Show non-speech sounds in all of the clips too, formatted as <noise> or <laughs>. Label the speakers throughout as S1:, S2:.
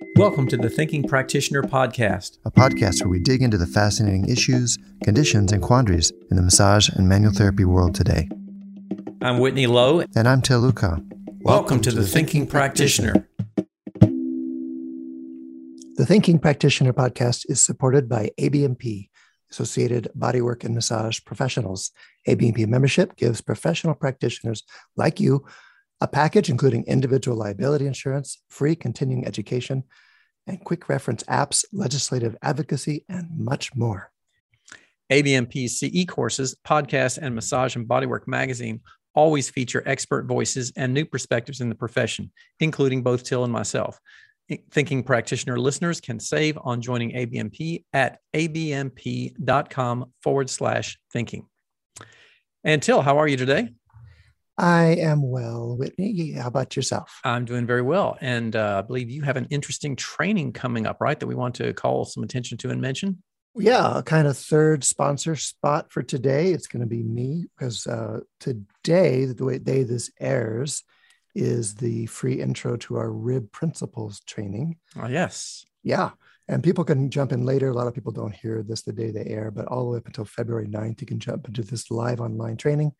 S1: Welcome to the Thinking Practitioner Podcast,
S2: a podcast where we dig into the fascinating issues, conditions, and quandaries in the massage and manual therapy world today.
S1: I'm Whitney Lowe.
S2: And I'm Til Luchau.
S1: Welcome, Welcome to, to, the, Thinking, Thinking Practitioner.
S2: The Thinking Practitioner podcast is supported by ABMP, Associated Bodywork and Massage Professionals. ABMP membership gives professional practitioners like you a package including individual liability insurance, free continuing education, and quick reference apps, legislative advocacy, and much more.
S1: ABMP's CE courses, podcasts, and Massage and Bodywork magazine always feature expert voices and new perspectives in the profession, including both Til and myself. Thinking practitioner listeners can save on joining ABMP at abmp.com forward slash thinking. And Til, how are you today?
S2: I am well, Whitney. How about yourself?
S1: I'm doing very well. And uh, I believe you have an interesting training coming up, right? That we want to call some attention to and mention.
S2: Yeah, a kind of third sponsor spot for today. It's going to be me because uh, today, the way day this airs, is the free intro to our rib principles training.
S1: Oh, yes.
S2: Yeah. And people can jump in later. A lot of people don't hear this the day they air, but all the way up until February 9th, you can jump into this live online training.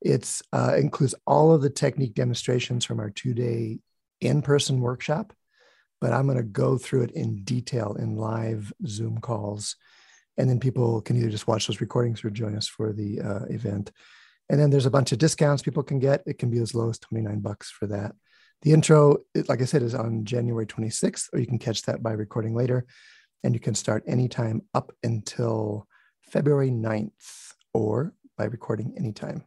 S2: It uh, includes all of the technique demonstrations from our two day in person workshop, but I'm going to go through it in detail in live Zoom calls. And then people can either just watch those recordings or join us for the uh, event. And then there's a bunch of discounts people can get. It can be as low as 29 bucks for that. The intro, like I said, is on January 26th, or you can catch that by recording later. And you can start anytime up until February 9th or by recording anytime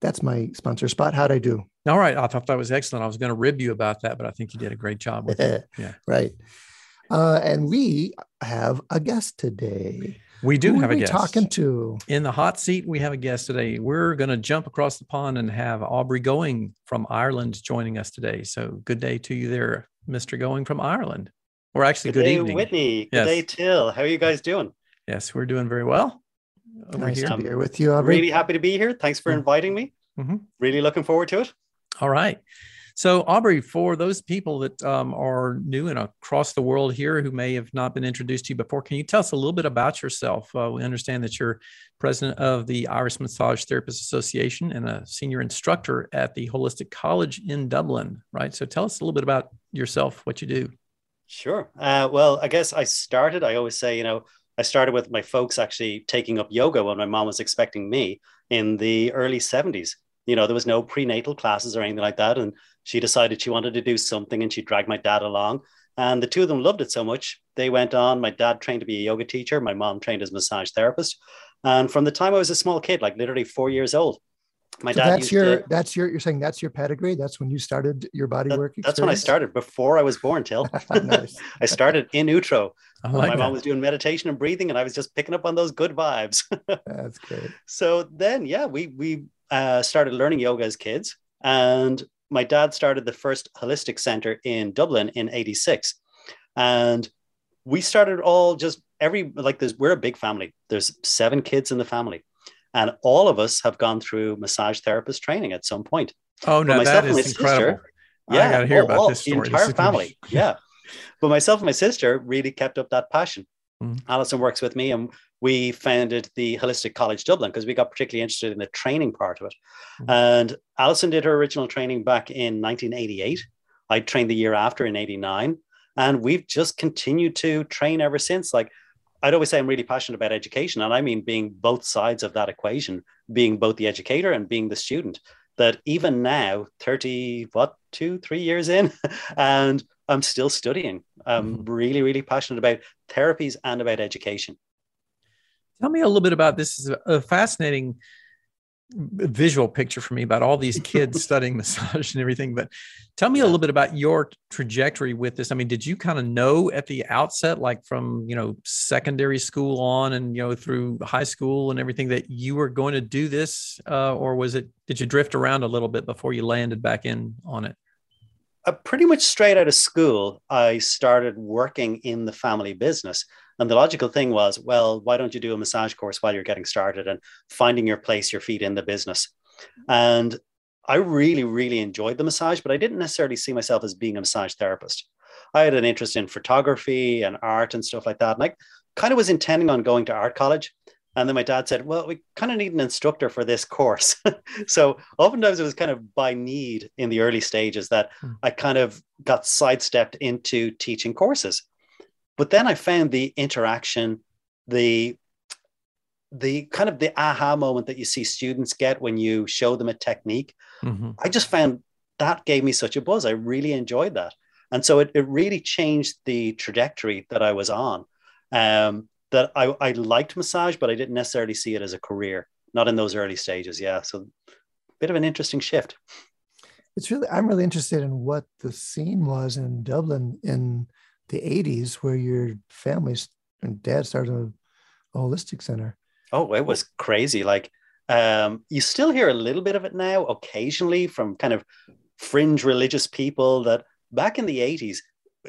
S2: that's my sponsor spot. How'd I do?
S1: All right. I thought that was excellent. I was going to rib you about that, but I think you did a great job with it. <laughs>
S2: Yeah. Right. Uh, and we have a guest today.
S1: We do
S2: Who
S1: have a guest.
S2: Talking to
S1: in the hot seat, we have a guest today. We're going to jump across the pond and have Aubrey Going from Ireland joining us today. So good day to you there, Mister Going from Ireland. Or actually, good,
S3: good day,
S1: evening,
S3: Whitney. Good yes. day, Til. How are you guys doing?
S1: Yes, we're doing very well
S2: over nice here. to be here with you. Aubrey.
S3: Really happy to be here. Thanks for mm-hmm. inviting me. Mm-hmm. Really looking forward to it.
S1: All right. So, Aubrey, for those people that um, are new and across the world here who may have not been introduced to you before, can you tell us a little bit about yourself? Uh, we understand that you're president of the Irish Massage Therapists Association and a senior instructor at the Holistic College in Dublin, right? So, tell us a little bit about yourself, what you do.
S3: Sure. Uh, well, I guess I started, I always say, you know, I started with my folks actually taking up yoga when my mom was expecting me in the early 70s. You know, there was no prenatal classes or anything like that. And she decided she wanted to do something and she dragged my dad along. And the two of them loved it so much. They went on. My dad trained to be a yoga teacher. My mom trained as a massage therapist. And from the time I was a small kid, like literally four years old,
S2: my so dad that's your to, that's your you're saying that's your pedigree that's when you started your body that, work
S3: experience? that's when i started before i was born till <laughs> <laughs> i started in utero like my that. mom was doing meditation and breathing and i was just picking up on those good vibes <laughs>
S2: that's great
S3: so then yeah we we uh, started learning yoga as kids and my dad started the first holistic center in dublin in 86 and we started all just every like there's we're a big family there's seven kids in the family and all of us have gone through massage therapist training at some point.
S1: Oh no, that is incredible. Sister,
S3: yeah,
S1: I got to hear about this story.
S3: The entire <laughs> family, yeah. But myself and my sister really kept up that passion. Mm-hmm. Alison works with me, and we founded the Holistic College Dublin because we got particularly interested in the training part of it. Mm-hmm. And Alison did her original training back in 1988. I trained the year after in 89. And we've just continued to train ever since. Like I'd always say I'm really passionate about education, and I mean being both sides of that equation, being both the educator and being the student. That even now, 30, what, two, three years in, <laughs> and I'm still studying. I'm mm-hmm. really, really passionate about therapies and about education.
S1: Tell me a little bit about this. is a fascinating visual picture for me about all these kids <laughs> studying massage and everything but tell me a little bit about your trajectory with this i mean did you kind of know at the outset like from you know secondary school on and you know through high school and everything that you were going to do this uh, or was it did you drift around a little bit before you landed back in on it
S3: uh, pretty much straight out of school i started working in the family business and the logical thing was, well, why don't you do a massage course while you're getting started and finding your place, your feet in the business? And I really, really enjoyed the massage, but I didn't necessarily see myself as being a massage therapist. I had an interest in photography and art and stuff like that. And I kind of was intending on going to art college. And then my dad said, Well, we kind of need an instructor for this course. <laughs> so oftentimes it was kind of by need in the early stages that hmm. I kind of got sidestepped into teaching courses. But then I found the interaction, the the kind of the aha moment that you see students get when you show them a technique. Mm-hmm. I just found that gave me such a buzz. I really enjoyed that. And so it, it really changed the trajectory that I was on. Um, that I, I liked massage, but I didn't necessarily see it as a career, not in those early stages. Yeah. So a bit of an interesting shift.
S2: It's really, I'm really interested in what the scene was in Dublin in the 80s, where your family and dad started a, a holistic center.
S3: Oh, it was crazy. Like, um, you still hear a little bit of it now, occasionally from kind of fringe religious people that back in the 80s,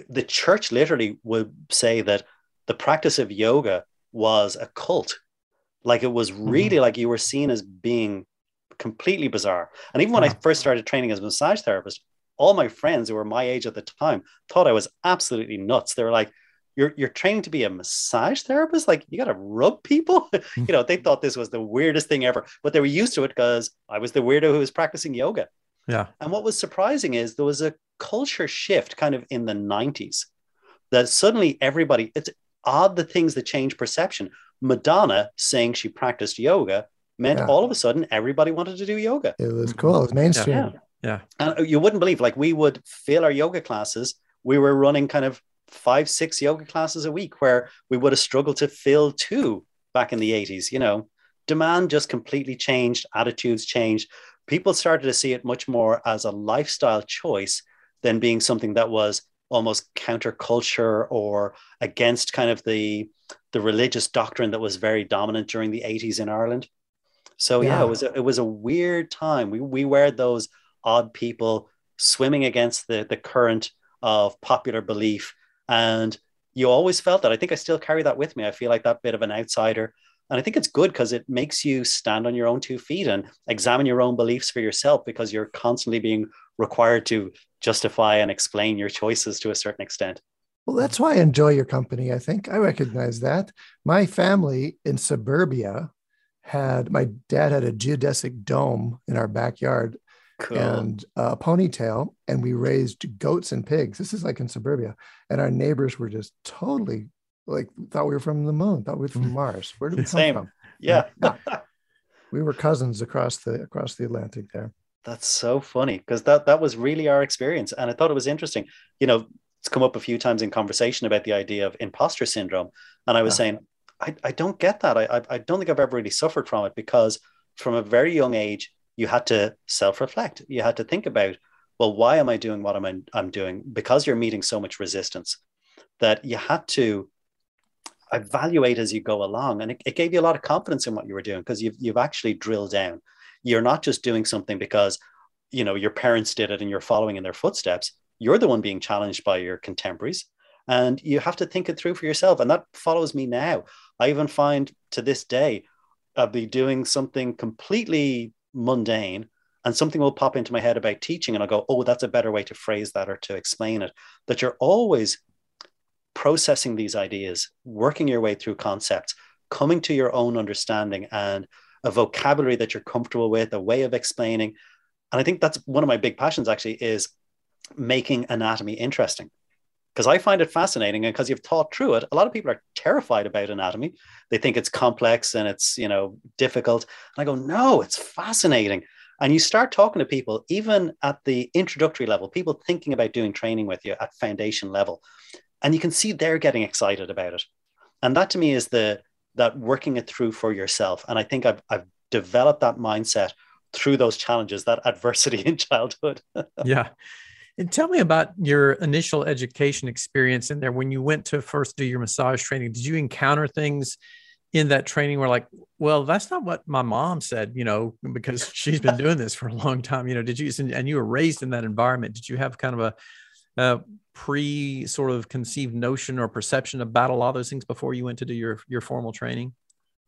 S3: the church literally would say that the practice of yoga was a cult. Like it was mm-hmm. really mm-hmm. like you were seen as being completely bizarre. And even when I first started training as a massage therapist, all my friends who were my age at the time thought I was absolutely nuts. They were like, you're you're training to be a massage therapist like you got to rub people <laughs> you know they thought this was the weirdest thing ever but they were used to it because i was the weirdo who was practicing yoga
S1: yeah
S3: and what was surprising is there was a culture shift kind of in the 90s that suddenly everybody it's odd the things that change perception. Madonna saying she practiced yoga meant yeah. all of a sudden everybody wanted to do yoga.
S2: It was cool. It was mainstream.
S1: Yeah. yeah.
S3: And uh, you wouldn't believe, like, we would fill our yoga classes. We were running kind of five, six yoga classes a week where we would have struggled to fill two back in the 80s. You know, demand just completely changed, attitudes changed. People started to see it much more as a lifestyle choice than being something that was almost counterculture or against kind of the the religious doctrine that was very dominant during the 80s in Ireland. So yeah, yeah it was a, it was a weird time. We we were those odd people swimming against the the current of popular belief and you always felt that. I think I still carry that with me. I feel like that bit of an outsider. And I think it's good because it makes you stand on your own two feet and examine your own beliefs for yourself because you're constantly being required to justify and explain your choices to a certain extent.
S2: Well, that's why I enjoy your company. I think I recognize that. My family in suburbia had my dad had a geodesic dome in our backyard cool. and a ponytail, and we raised goats and pigs. This is like in suburbia, and our neighbors were just totally like thought we were from the moon, thought we were from mm. Mars. Where did we come Same. from?
S3: Yeah. yeah.
S2: we were cousins across the across the Atlantic there.
S3: That's so funny because that that was really our experience, and I thought it was interesting. You know, it's come up a few times in conversation about the idea of imposter syndrome, and I was yeah. saying, I, I don't get that. I, I don't think I've ever really suffered from it because from a very young age, you had to self reflect. You had to think about, well, why am I doing what I'm I'm doing? Because you're meeting so much resistance that you had to evaluate as you go along, and it, it gave you a lot of confidence in what you were doing because you've you've actually drilled down you're not just doing something because you know your parents did it and you're following in their footsteps. You're the one being challenged by your contemporaries and you have to think it through for yourself. And that follows me now. I even find to this day i'll be doing something completely mundane and something will pop into my head about teaching and i'll go oh that's a better way to phrase that or to explain it. That you're always processing these ideas working your way through concepts coming to your own understanding and a vocabulary that you're comfortable with, a way of explaining. And I think that's one of my big passions actually is making anatomy interesting. Because I find it fascinating and because you've taught through it, a lot of people are terrified about anatomy. They think it's complex and it's, you know, difficult. And I go, no, it's fascinating. And you start talking to people, even at the introductory level, people thinking about doing training with you at foundation level. And you can see they're getting excited about it. And that to me is the that working it through for yourself. And I think I've, I've developed that mindset through those challenges, that adversity <laughs> in childhood. <laughs>
S1: yeah. And tell me about your initial education experience in there. When you went to first do your massage training, did you encounter things in that training where like, well, that's not what my mom said, you know, because she's been <laughs> doing this for a long time. You know, did you and you were raised in that environment? Did you have kind of a uh, pre sort of conceived notion or perception about a lot of those things before you went to do your your formal training?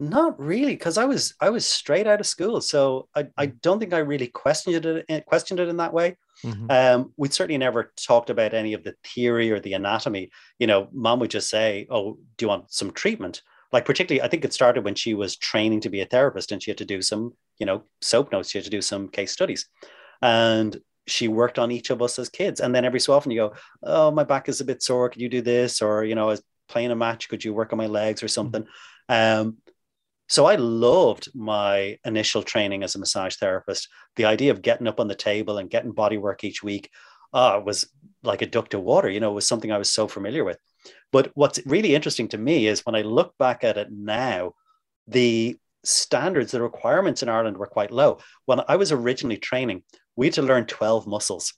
S3: Not really, because I was I was straight out of school, so I, I mm. don't think I really questioned it eh, questioned it in that way. Mm-hmm. Um, we'd certainly never talked about any of the theory or the anatomy. You know, mom would just say, "Oh, do you want some treatment?" Like particularly, I think it started when she was training to be a therapist, and she had to do some, you know, soap notes. She had to do some case studies, and she worked on each of us as kids. And then every so often, you go, "Oh, my back is a bit sore. Could you do this?" Or you know, I was playing a match. Could you work on my legs or something? Um, so I loved my initial training as a massage therapist. The idea of getting up on the table and getting body work each week uh, was like a duck to water, you know, was something I was so familiar with. But what's really interesting to me is when I look back at it now, the standards, the requirements in Ireland were quite low. When I was originally training, we had to learn 12 muscles.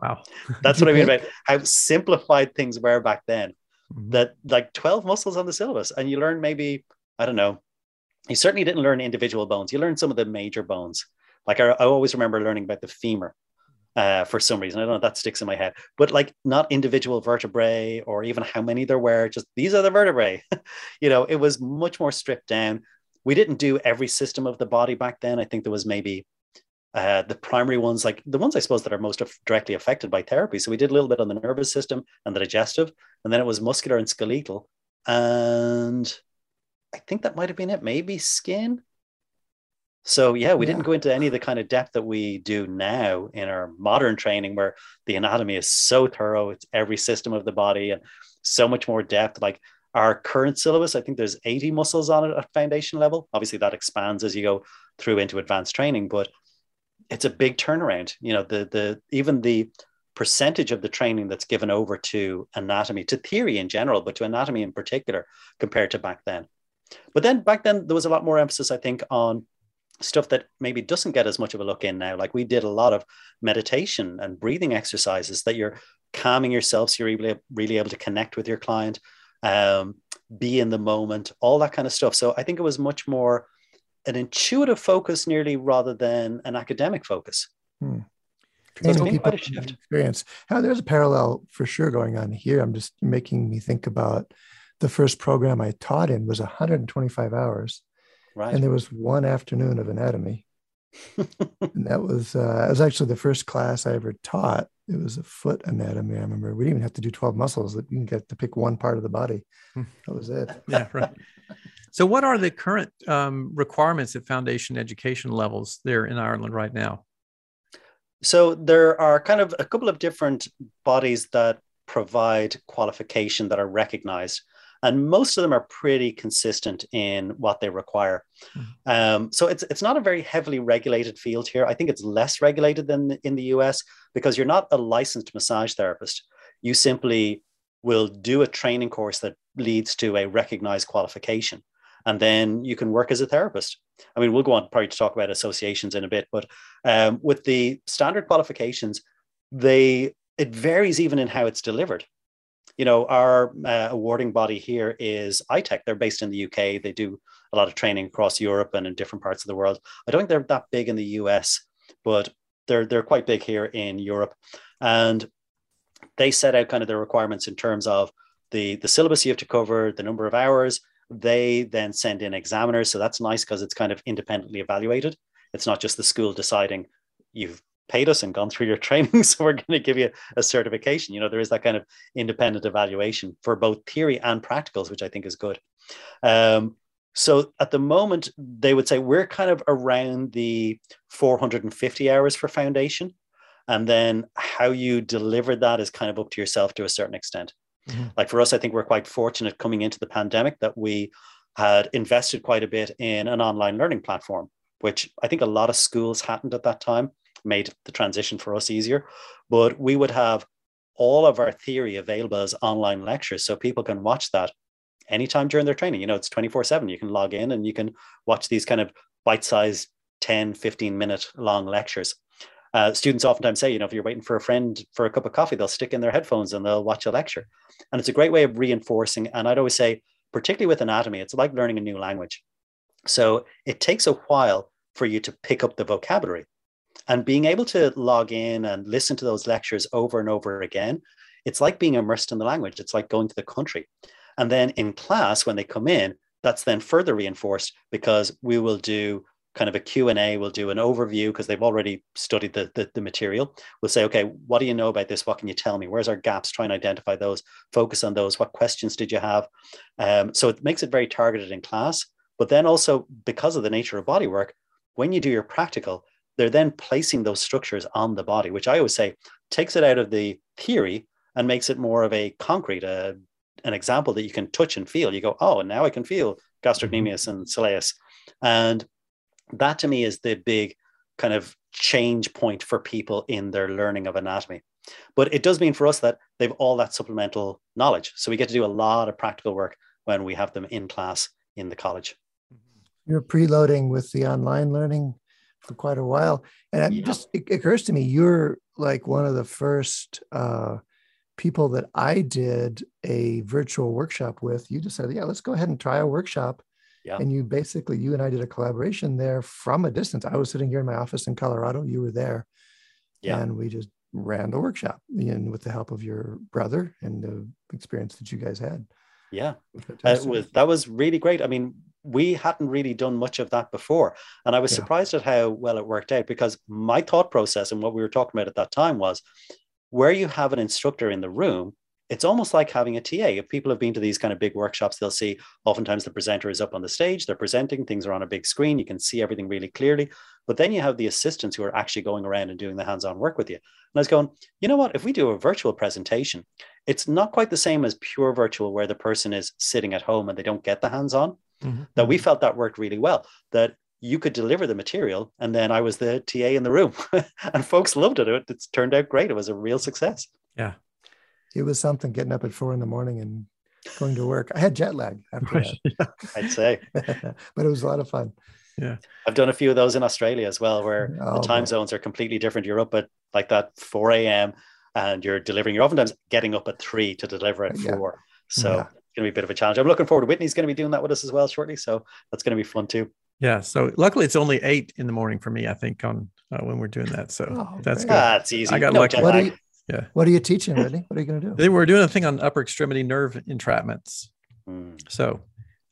S1: Wow.
S3: That's what I mean about <laughs> how simplified things were back then. Mm-hmm. That like 12 muscles on the syllabus, and you learn maybe I don't know. You certainly didn't learn individual bones. You learned some of the major bones. Like I, I always remember learning about the femur uh, for some reason. I don't know that sticks in my head, but like not individual vertebrae or even how many there were. Just these are the vertebrae. <laughs> you know, it was much more stripped down. We didn't do every system of the body back then. I think there was maybe uh, the primary ones, like the ones I suppose that are most directly affected by therapy. So we did a little bit on the nervous system and the digestive, and then it was muscular and skeletal. And I think that might have been it. Maybe skin. So yeah, we yeah. didn't go into any of the kind of depth that we do now in our modern training, where the anatomy is so thorough. It's every system of the body and so much more depth. Like our current syllabus, I think there's 80 muscles on it at foundation level. Obviously, that expands as you go through into advanced training, but it's a big turnaround. You know, the the even the percentage of the training that's given over to anatomy, to theory in general, but to anatomy in particular, compared to back then. But then back then, there was a lot more emphasis, I think, on stuff that maybe doesn't get as much of a look in now. Like we did a lot of meditation and breathing exercises that you're calming yourself so you're really, really able to connect with your client, um, be in the moment, all that kind of stuff. So I think it was much more an intuitive focus nearly rather than an academic focus. Hmm.
S2: So it's people experience. Now, there's a parallel for sure going on here. I'm just making me think about the first program I taught in was 125 hours. Right. And there was one afternoon of anatomy. <laughs> and that was uh, was actually the first class I ever taught. It was a foot anatomy. I remember we didn't even have to do 12 muscles. That you can get to pick one part of the body. Hmm. That was it. <laughs>
S1: yeah, right. So, what are the current um, requirements at foundation education levels there in Ireland right now?
S3: So, there are kind of a couple of different bodies that provide qualification that are recognized and most of them are pretty consistent in what they require. Mm-hmm. Um, so it's it's not a very heavily regulated field here. I think it's less regulated than in the US because you're not a licensed massage therapist. You simply will do a training course that leads to a recognized qualification, and then you can work as a therapist. I mean, we'll go on probably to talk about associations in a bit, but um, with the standard qualifications, they it varies even in how it's delivered you know, our uh, awarding body here is ITEC. They're based in the UK. They do a lot of training across Europe and in different parts of the world. I don't think they're that big in the US, but they're they're quite big here in Europe. And they set out kind of their requirements in terms of the the syllabus you have to cover, the number of hours. They then send in examiners, so that's nice because it's kind of independently evaluated. It's not just the school deciding you've paid us and gone through your <laughs> training, so we're going to give you a certification. You know, there is that kind of independent evaluation for both theory and practicals, which I think is good. Um, so at the moment, they would say we're kind of around the 450 hours for foundation. And then how you deliver that is kind of up to yourself to a certain extent. Mm-hmm. Like for us, I think we're quite fortunate coming into the pandemic that we had invested quite a bit in an online learning platform, which I think a lot of schools hadn't at that time made the transition for us easier. But we would have all of our theory available as online lectures. So people can watch that anytime during their training. You know, it's 24 7. You can log in and you can watch these kind of bite sized 10, 15 minute long lectures. Uh, students oftentimes say, you know, if you're waiting for a friend for a cup of coffee, they'll stick in their headphones and they'll watch a lecture. And it's a great way of reinforcing. And I'd always say, particularly with anatomy, it's like learning a new language. So it takes a while for you to pick up the vocabulary. And being able to log in and listen to those lectures over and over again, it's like being immersed in the language. It's like going to the country. And then in class, when they come in, that's then further reinforced because we will do kind of a q&a we'll do an overview because they've already studied the, the, the, material. We'll say okay what do you know about this? What can you tell me? Where's our gaps? Try and identify those. Focus on those. What questions did you have? Um, so it makes it very targeted in class. But then also because of the nature of body work when you do your practical they're then placing those structures on the body which i always say takes it out of the theory and makes it more of a concrete uh, an example that you can touch and feel you go oh and now i can feel gastrocnemius and soleus and that to me is the big kind of change point for people in their learning of anatomy. But it does mean for us that they've all that supplemental knowledge. So we get to do a lot of practical work when we have them in class in the college.
S2: You're preloading with the online learning for quite a while. And yeah. just it occurs to me, you're like one of the first uh, people that I did a virtual workshop with. You decided, yeah, let's go ahead and try a workshop
S3: yeah.
S2: And you basically, you and I did a collaboration there from a distance. I was sitting here in my office in Colorado. You were there.
S3: Yeah.
S2: And we just ran the workshop and with the help of your brother and the experience that you guys had.
S3: Yeah. It was, that was really great. I mean, we hadn't really done much of that before. And I was yeah. surprised at how well it worked out because my thought process and what we were talking about at that time was where you have an instructor in the room, it's almost like having a TA. If people have been to these kind of big workshops, they'll see oftentimes the presenter is up on the stage, they're presenting, things are on a big screen, you can see everything really clearly. But then you have the assistants who are actually going around and doing the hands on work with you. And I was going, you know what? If we do a virtual presentation, it's not quite the same as pure virtual where the person is sitting at home and they don't get the hands on. Mm-hmm. That we felt that worked really well. That you could deliver the material and then I was the TA in the room <laughs> and folks loved it. It's turned out great. It was a real success.
S1: Yeah
S2: it was something getting up at four in the morning and going to work. I had jet lag after
S3: that. <laughs> I'd say, <laughs>
S2: but it was a lot of fun.
S1: Yeah,
S3: I've done a few of those in Australia as well, where oh, the time zones are completely different. You're up at like that 4 a.m. and you're delivering. You're oftentimes getting up at three to deliver at yeah. four. So yeah. It's going to be a bit of a challenge. I'm looking forward. To Whitney's going to be doing that with us as well shortly, so that's going to be fun too.
S1: Yeah. So luckily, it's only eight in the morning for me. I think on uh, when we're doing that. So oh, that's good.
S3: That's easy.
S1: I got no lucky.
S2: What are, you, yeah. What are you teaching, Whitney? What are you going to do?
S1: They were doing a thing on upper extremity nerve entrapments. Mm. So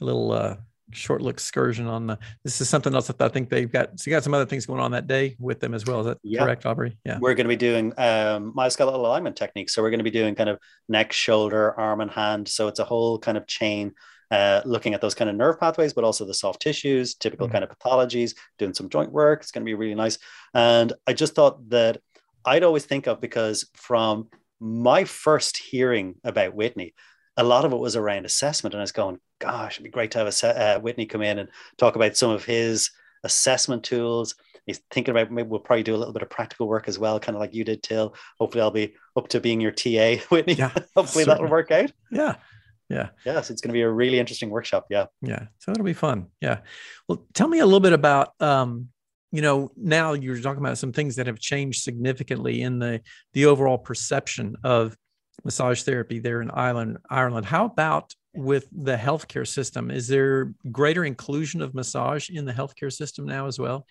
S1: a little uh, short look excursion on the. This is something else that I think they've got. So you got some other things going on that day with them as well. Is that yeah. correct, Aubrey?
S3: Yeah. We're going to be doing um, myoskeletal alignment techniques. So we're going to be doing kind of neck, shoulder, arm, and hand. So it's a whole kind of chain. Uh, looking at those kind of nerve pathways, but also the soft tissues, typical mm kind of pathologies, doing some joint work. It's going to be really nice. And I just thought that I'd always think of because from my first hearing about Whitney, a lot of it was around assessment. And I was going, gosh, it'd be great to have a, uh, Whitney come in and talk about some of his assessment tools. He's thinking about maybe we'll probably do a little bit of practical work as well, kind of like you did, Til. Hopefully, I'll be up to being your TA, <laughs> Whitney. Yeah, Hopefully, certainly. that'll work out.
S1: Yeah. Yeah.
S3: Yes, it's going to be a really interesting workshop. Yeah.
S1: Yeah. So it'll be fun. Yeah. Well, tell me a little bit about um, you know now you're talking about some things that have changed significantly in the the overall perception of massage therapy there in Ireland Ireland. How about with the healthcare system? Is there greater inclusion of massage in the healthcare system now as well?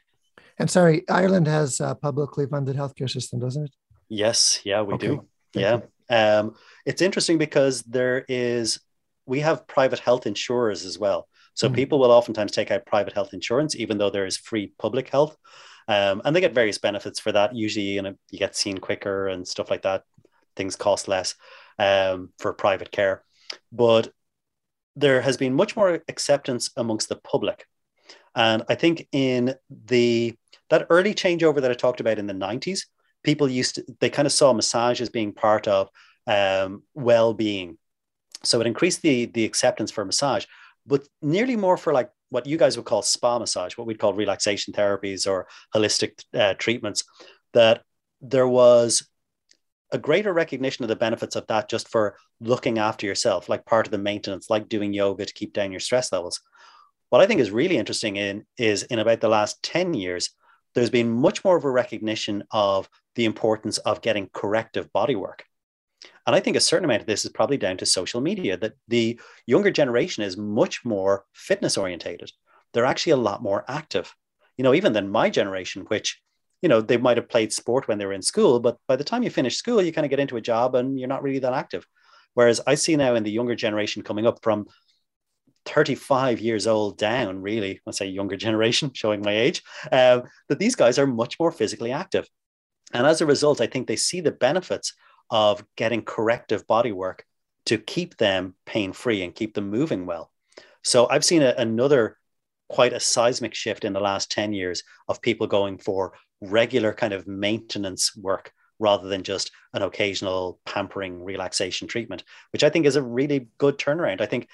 S2: And sorry Ireland has a publicly funded healthcare system doesn't it?
S3: Yes. Yeah we okay. do Thank yeah. um, it's interesting because there is we have private health insurers as well. So mm people will oftentimes take out private health insurance, even though there is free public health. Um, and they get various benefits for that. Usually, you know, you get seen quicker and stuff like that. Things cost less um, for private care. But there has been much more acceptance amongst the public. And I think in the that early changeover that I talked about in the 90s, people used to they kind of saw massage as being part of um, well-being. So it increased the the acceptance for massage but nearly more for like what you guys would call spa massage, what we'd call relaxation therapies or holistic uh, treatments, that there was a greater recognition of the benefits of that just for looking after yourself, like part of the maintenance, like doing yoga to keep down your stress levels. What I think is really interesting in is in about the last 10 years, there's been much more of a recognition of the importance of getting corrective body work. And I think a certain amount of this is probably down to social media, that the younger generation is much more fitness orientated. They're actually a lot more active, you know, even than my generation, which, you know, they might have played sport when they were in school, but by the time you finish school, you kind of get into a job and you're not really that active. Whereas I see now in the younger generation coming up from 35 years old down, really, let's say younger <laughs> generation, showing my age, uh, that these guys are much more physically active. And as a result, I think they see the benefits of getting corrective body work to keep them pain free and keep them moving well. So I've seen a, another quite a seismic shift in the last 10 years of people going for regular kind of maintenance work rather than just an occasional pampering relaxation treatment, which I think is a really good turnaround. I think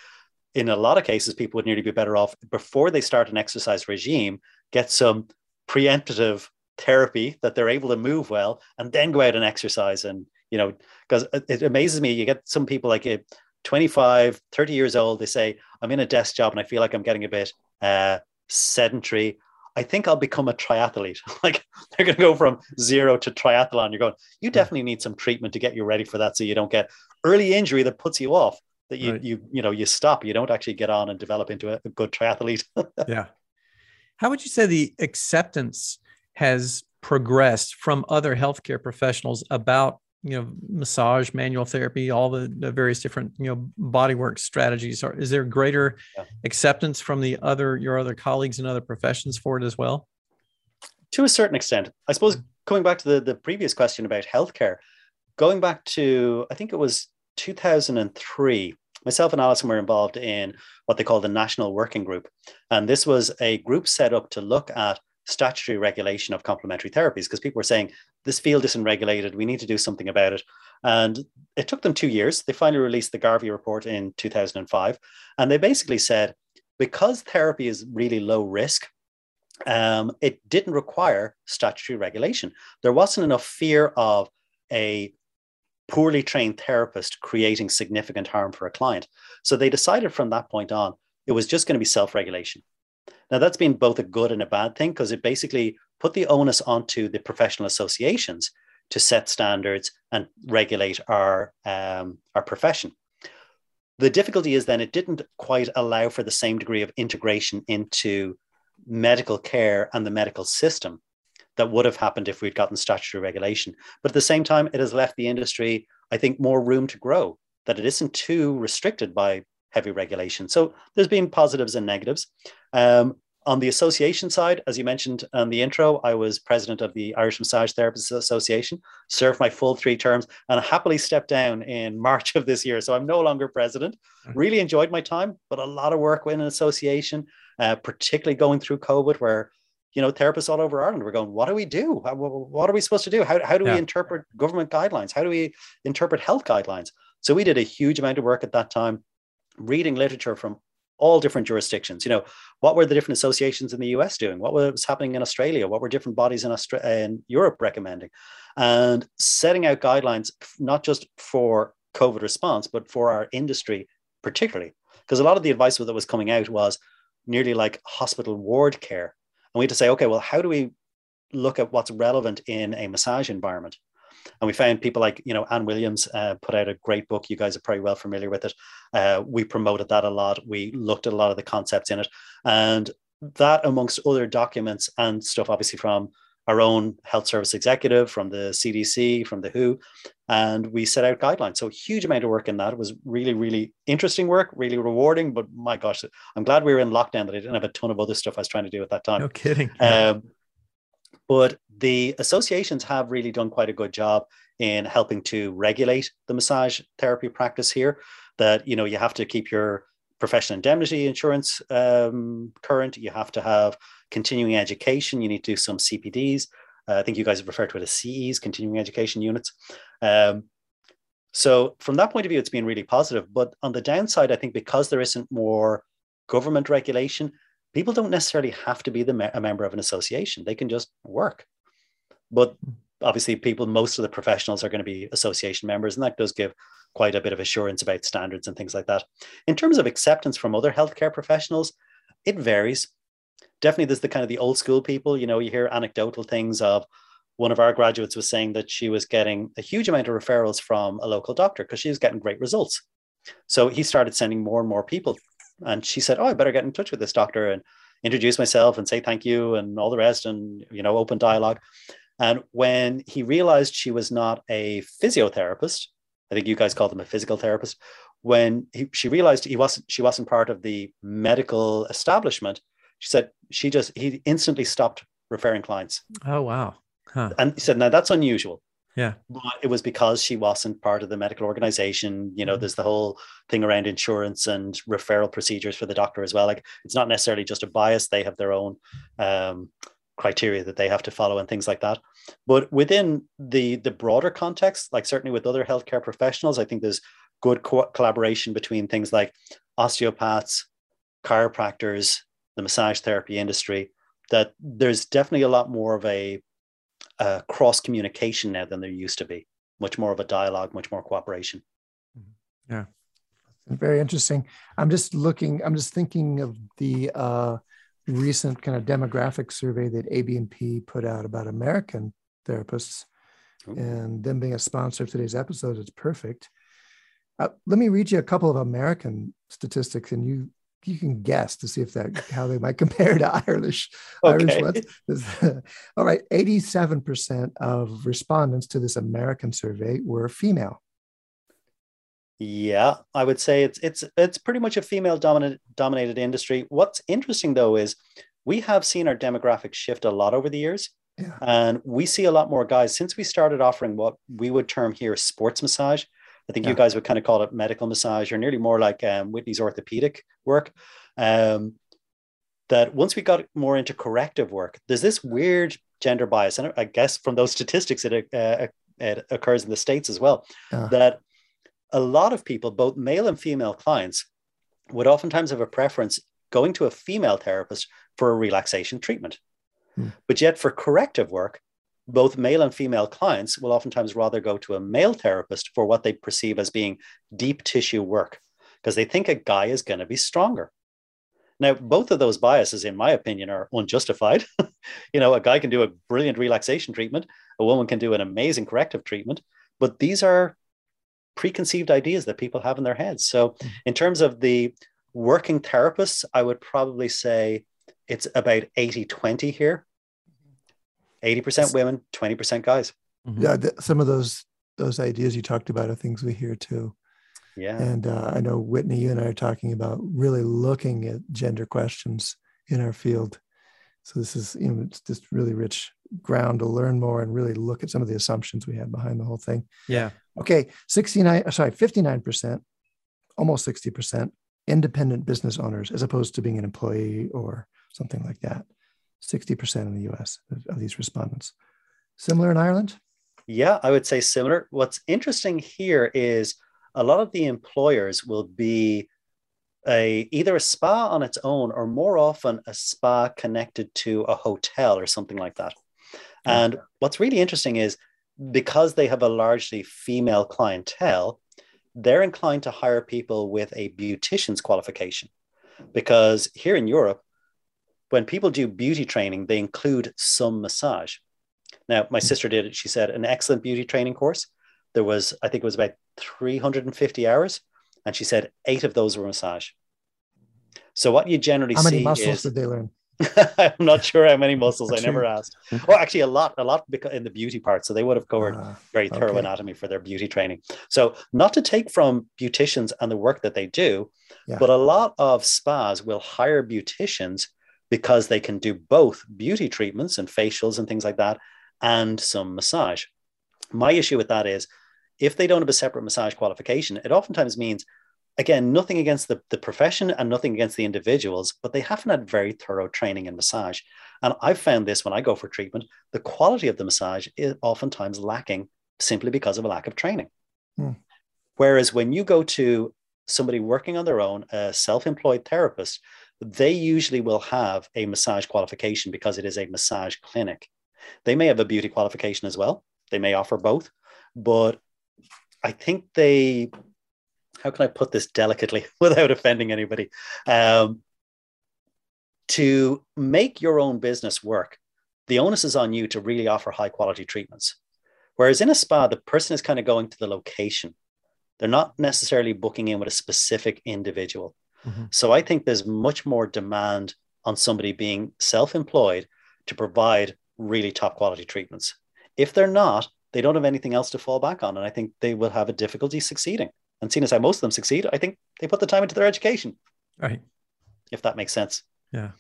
S3: in a lot of cases, people would nearly be better off before they start an exercise regime, get some preemptive therapy that they're able to move well, and then go out and exercise. And, you know, because it amazes me, you get some people like eh, 25, 30 years old, they say, I'm in a desk job and I feel like I'm getting a bit uh, sedentary. I think I'll become a triathlete. <laughs> like they're going to go from zero to triathlon. You're going, you definitely need some treatment to get you ready for that so you don't get early injury that puts you off that you right. you you know you stop you don't actually get on and develop into a, a good triathlete <laughs>
S1: yeah how would you say the acceptance has progressed from other healthcare professionals about you know massage manual therapy all the, the various different you know bodywork strategies are is there greater yeah. acceptance from the other your other colleagues in other professions for it as well
S3: to a certain extent i suppose coming back to the, the previous question about healthcare going back to i think it was 2003, myself and Alison were involved in what they call the National Working Group. And this was a group set up to look at statutory regulation of complementary therapies because people were saying this field isn't regulated. We need to do something about it. And it took them two years. They finally released the Garvey report in 2005. And they basically said because therapy is really low risk, um, it didn't require statutory regulation. There wasn't enough fear of a poorly trained therapist creating significant harm for a client. So they decided from that point on, it was just going to be self regulation. Now, that's been both a good and a bad thing because it basically put the onus onto the professional associations to set standards and regulate our, um, our profession. The difficulty is then it didn't quite allow for the same degree of integration into medical care and the medical system that would have happened if we'd gotten statutory regulation. But at the same time, it has left the industry, I think, more room to grow, that it isn't too restricted by heavy regulation. So there's been positives and negatives. Um, on the association side, as you mentioned on the intro, I was president of the Irish Massage Therapists Association, served my full three terms, and happily stepped down in <laughs> March of this year. So I'm no longer president. Mm-hmm. Really enjoyed my time, but a lot of work in an association, uh, particularly going through COVID, where you know, therapists all over Ireland were going, what do we do? What are we supposed to do? How, how do yeah. we interpret government guidelines? How do we interpret health guidelines? So we did a huge amount of work at that time, reading literature from all different jurisdictions. You know, what were the different associations in the US doing? What was happening in Australia? What were different bodies in Australia in Europe recommending? And setting out guidelines, not just for COVID response, but for our industry particularly. Because a lot of the advice that was coming out was nearly like hospital ward care and we had to say, okay, well, how do we look at what's relevant in a massage environment? And we found people like, you know, Anne Williams uh, put out a great book. You guys are probably well familiar with it. Uh, we promoted that a lot. We looked at a lot of the concepts in it. And that, amongst other documents and stuff, obviously from our own health service executive, from the CDC, from the WHO, and we set out guidelines. So huge amount of work in that. It was really, really interesting work, really rewarding. But my gosh, I'm glad we were in lockdown that I didn't have a ton of other stuff I was trying to do at that time.
S1: No kidding.
S3: Um, but the associations have really done quite a good job in helping to regulate the massage therapy practice here. That you know you have to keep your professional indemnity insurance um, current. You have to have continuing education. You need to do some CPDs. Uh, I think you guys have referred to it as CEs, continuing education units. Um, so from that point of view, it's been really positive. But on the downside, I think because there isn't more government regulation, people don't necessarily have to be the me- a member of an association. They can just work. But obviously, people, most of the professionals are going to be association members, and that does give quite a bit of assurance about standards and things like that. In terms of acceptance from other healthcare professionals, it varies definitely there's the kind of the old school people, you know, you hear anecdotal things of one of our graduates was saying that she was getting a huge amount of referrals from a local doctor because she was getting great results. So he started sending more and more people. And she said, Oh, I better get in touch with this doctor and introduce myself and say thank you and all the rest and, you know, open dialogue. And when he realized she was not a physiotherapist, I think you guys call them a physical therapist. When he, she realized he wasn't, she wasn't part of the medical establishment. She said she just he instantly stopped referring clients.
S1: Oh wow!
S3: Huh. And he said, now that's unusual.
S1: Yeah.
S3: But it was because she wasn't part of the medical organization. You know, mm-hmm. there's the whole thing around insurance and referral procedures for the doctor as well. Like it's not necessarily just a bias. They have their own um, criteria that they have to follow and things like that. But within the the broader context, like certainly with other healthcare professionals, I think there's good co- collaboration between things like osteopaths, chiropractors, the massage therapy industry. That there's definitely a lot more of a uh, cross communication now than there used to be. Much more of a dialogue, much more cooperation.
S1: Mm-hmm. Yeah,
S2: very interesting. I'm just looking. I'm just thinking of the uh, recent kind of demographic survey that ABMP put out about American therapists, Ooh. and them being a sponsor of today's episode. It's perfect. Uh, let me read you a couple of American statistics, and you you can guess to see if that how they might <laughs> compare to Irish okay. Irish ones. <laughs> All right, 87% of respondents to this American survey were female.
S3: Yeah, I would say it's it's it's pretty much a female dominant dominated industry. What's interesting though is we have seen our demographic shift a lot over the years.
S2: Yeah.
S3: And we see a lot more guys since we started offering what we would term here sports massage. I think yeah. you guys would kind of call it medical massage or nearly more like um, Whitney's orthopedic work. Um, that once we got more into corrective work, there's this weird gender bias. And I guess from those statistics, it, uh, it occurs in the States as well, uh. that a lot of people, both male and female clients, would oftentimes have a preference going to a female therapist for a relaxation treatment. Hmm. But yet, for corrective work, both male and female clients will oftentimes rather go to a male therapist for what they perceive as being deep tissue work because they think a guy is going to be stronger. Now, both of those biases, in my opinion, are unjustified. <laughs> you know, a guy can do a brilliant relaxation treatment, a woman can do an amazing corrective treatment, but these are preconceived ideas that people have in their heads. So, mm-hmm. in terms of the working therapists, I would probably say it's about 80 20 here 80% women, 20% guys.
S2: Mm-hmm. Yeah, th- some of those those ideas you talked about are things we hear too.
S3: Yeah.
S2: And uh, I know Whitney, you and I are talking about really looking at gender questions in our field. So this is, you know, it's just really rich ground to learn more and really look at some of the assumptions we had behind the whole thing.
S1: Yeah.
S2: Okay. 69, sorry, 59%, almost 60% independent business owners as opposed to being an employee or something like that. 60% in the US of these respondents. Similar in Ireland?
S3: Yeah, I would say similar. What's interesting here is a lot of the employers will be a either a spa on its own or more often a spa connected to a hotel or something like that. And what's really interesting is because they have a largely female clientele, they're inclined to hire people with a beautician's qualification. Because here in Europe, when people do beauty training, they include some massage. Now, my sister did it. She said an excellent beauty training course. There was, I think it was about 350 hours. And she said eight of those were massage. So what you generally
S2: how many
S3: see
S2: muscles
S3: is,
S2: did they learn? <laughs>
S3: I'm not sure how many muscles. I never asked. Well, actually, a lot, a lot in the beauty part. So they would have covered uh, very thorough okay. anatomy for their beauty training. So not to take from beauticians and the work that they do, yeah. but a lot of spas will hire beauticians because they can do both beauty treatments and facials and things like that and some massage. My issue with that is if they don't have a separate massage qualification, it oftentimes means, again, nothing against the, the profession and nothing against the individuals, but they haven't had very thorough training in massage. And I've found this when I go for treatment, the quality of the massage is oftentimes lacking simply because of a lack of training. Hmm. Whereas when you go to somebody working on their own, a self employed therapist, they usually will have a massage qualification because it is a massage clinic. They may have a beauty qualification as well. They may offer both, but I think they, how can I put this delicately <laughs> without offending anybody? Um, to make your own business work, the onus is on you to really offer high quality treatments. Whereas in a spa, the person is kind of going to the location. They're not necessarily booking in with a specific individual. Mm-hmm. So I think there's much more demand on somebody being self employed to provide really top quality treatments. If they're not, they don't have anything else to fall back on. And I think they will have a difficulty succeeding. And seeing as how most of them succeed, I think they put the time into their education.
S1: Right.
S3: If that makes sense.
S1: Yeah.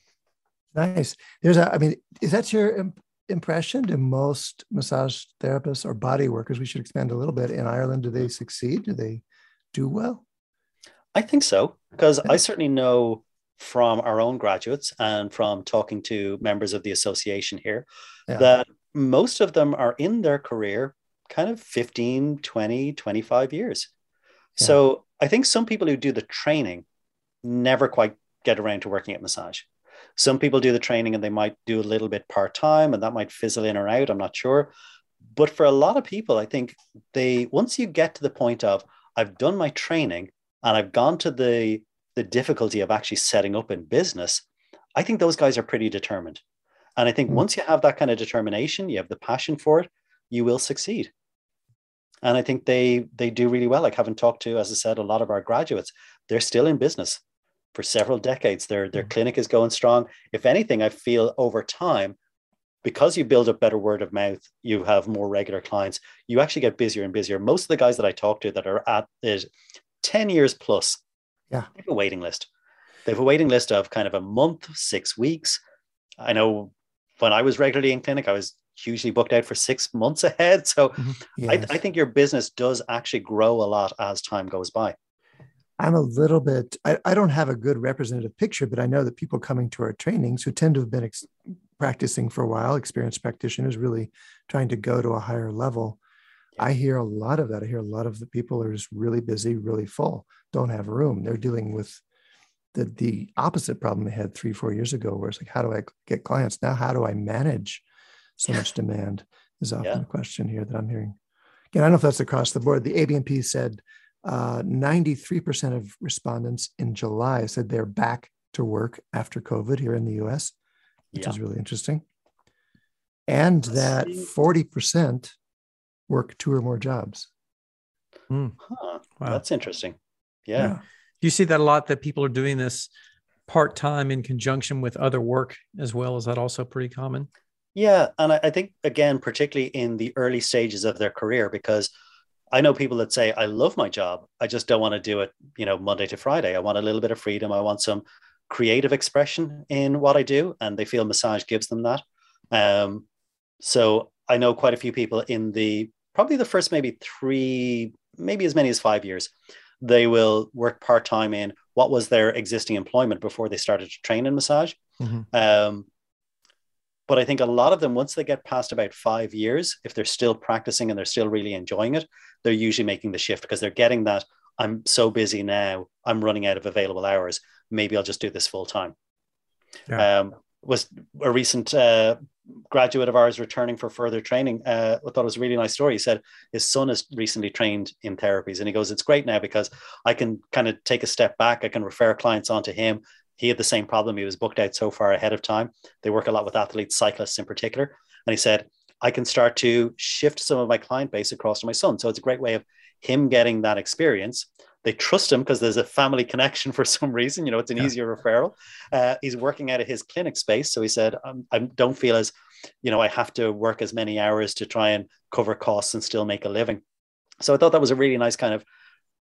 S2: Nice. There's a, I mean, is that your imp- impression? Do most massage therapists or body workers, we should expand a little bit in Ireland, do they succeed? Do they do well?
S3: I think so, because I certainly know from our own graduates and from talking to members of the association here yeah. that most of them are in their career kind of 15, 20, 25 years. Yeah. So I think some people who do the training never quite get around to working at massage. Some people do the training and they might do a little bit part time and that might fizzle in or out. I'm not sure. But for a lot of people, I think they, once you get to the point of, I've done my training and I've gone to the, the difficulty of actually setting up in business, I think those guys are pretty determined. And I think mm-hmm. once you have that kind of determination, you have the passion for it, you will succeed. And I think they they do really well. Like having talked to, as I said, a lot of our graduates, they're still in business for several decades. Their their mm-hmm. clinic is going strong. If anything, I feel over time, because you build up better word of mouth, you have more regular clients. You actually get busier and busier. Most of the guys that I talk to that are at it 10 years plus,
S2: yeah,
S3: they have a waiting list. They have a waiting list of kind of a month, six weeks. I know when I was regularly in clinic, I was hugely booked out for six months <laughs> ahead. So mm-hmm. yes. I, I, think your business does actually grow a lot as time goes by.
S2: I'm a little bit, I, I don't have a good representative picture, but I know that people coming to our trainings who tend to have been ex- practicing for a while, experienced practitioners really trying to go to a higher level. I hear a lot of that. I hear a lot of the people are just really busy, really full, don't have room. They're dealing with the the opposite problem they had three four years ago where it's like how do i get clients now how do i manage so much demand is often yeah. a question here that i'm hearing again i don't know if that's across the board the ABMP said uh, 93% of respondents in july said they're back to work after covid here in the us which yeah. is really interesting and that 40% work two or more jobs
S3: hmm. huh. wow. that's interesting yeah. yeah
S1: do you see that a lot that people are doing this part time in conjunction with other work as well? Is that also pretty common?
S3: Yeah. And I, think, again, particularly in the early stages of their career, because I know people that say, I love my job. I just don't want to do it, you know, Monday to Friday. I want a little bit of freedom. I want some creative expression in what I do. And they feel massage gives them that. Um, so I know quite a few people in the probably the first maybe three, maybe as many as five years they will work part time in what was their existing employment before they started to train in massage. Mm-hmm. Um, but I think a lot of them, once they get past about five years, if they're still practicing and they're still really enjoying it, they're usually making the shift because they're getting that I'm so busy now, I'm running out of available hours. Maybe I'll just do this full time. Yeah. Um, was a recent uh, graduate of ours returning for further training. Uh, I thought it was a really nice story. He said his son has recently trained in therapies, and he goes, "It's great now because I can kind of take a step back. I can refer clients onto him. He had the same problem. He was booked out so far ahead of time. They work a lot with athletes, cyclists in particular, and he said." I can start to shift some of my client base across to my son. So it's a great way of him getting that experience they trust him because there's a family connection for some reason. You know, it's an yeah. easier referral. Uh, he's working out of his clinic space, so he said, "I don't feel as, you know, I have to work as many hours to try and cover costs and still make a living." So I thought that was a really nice kind of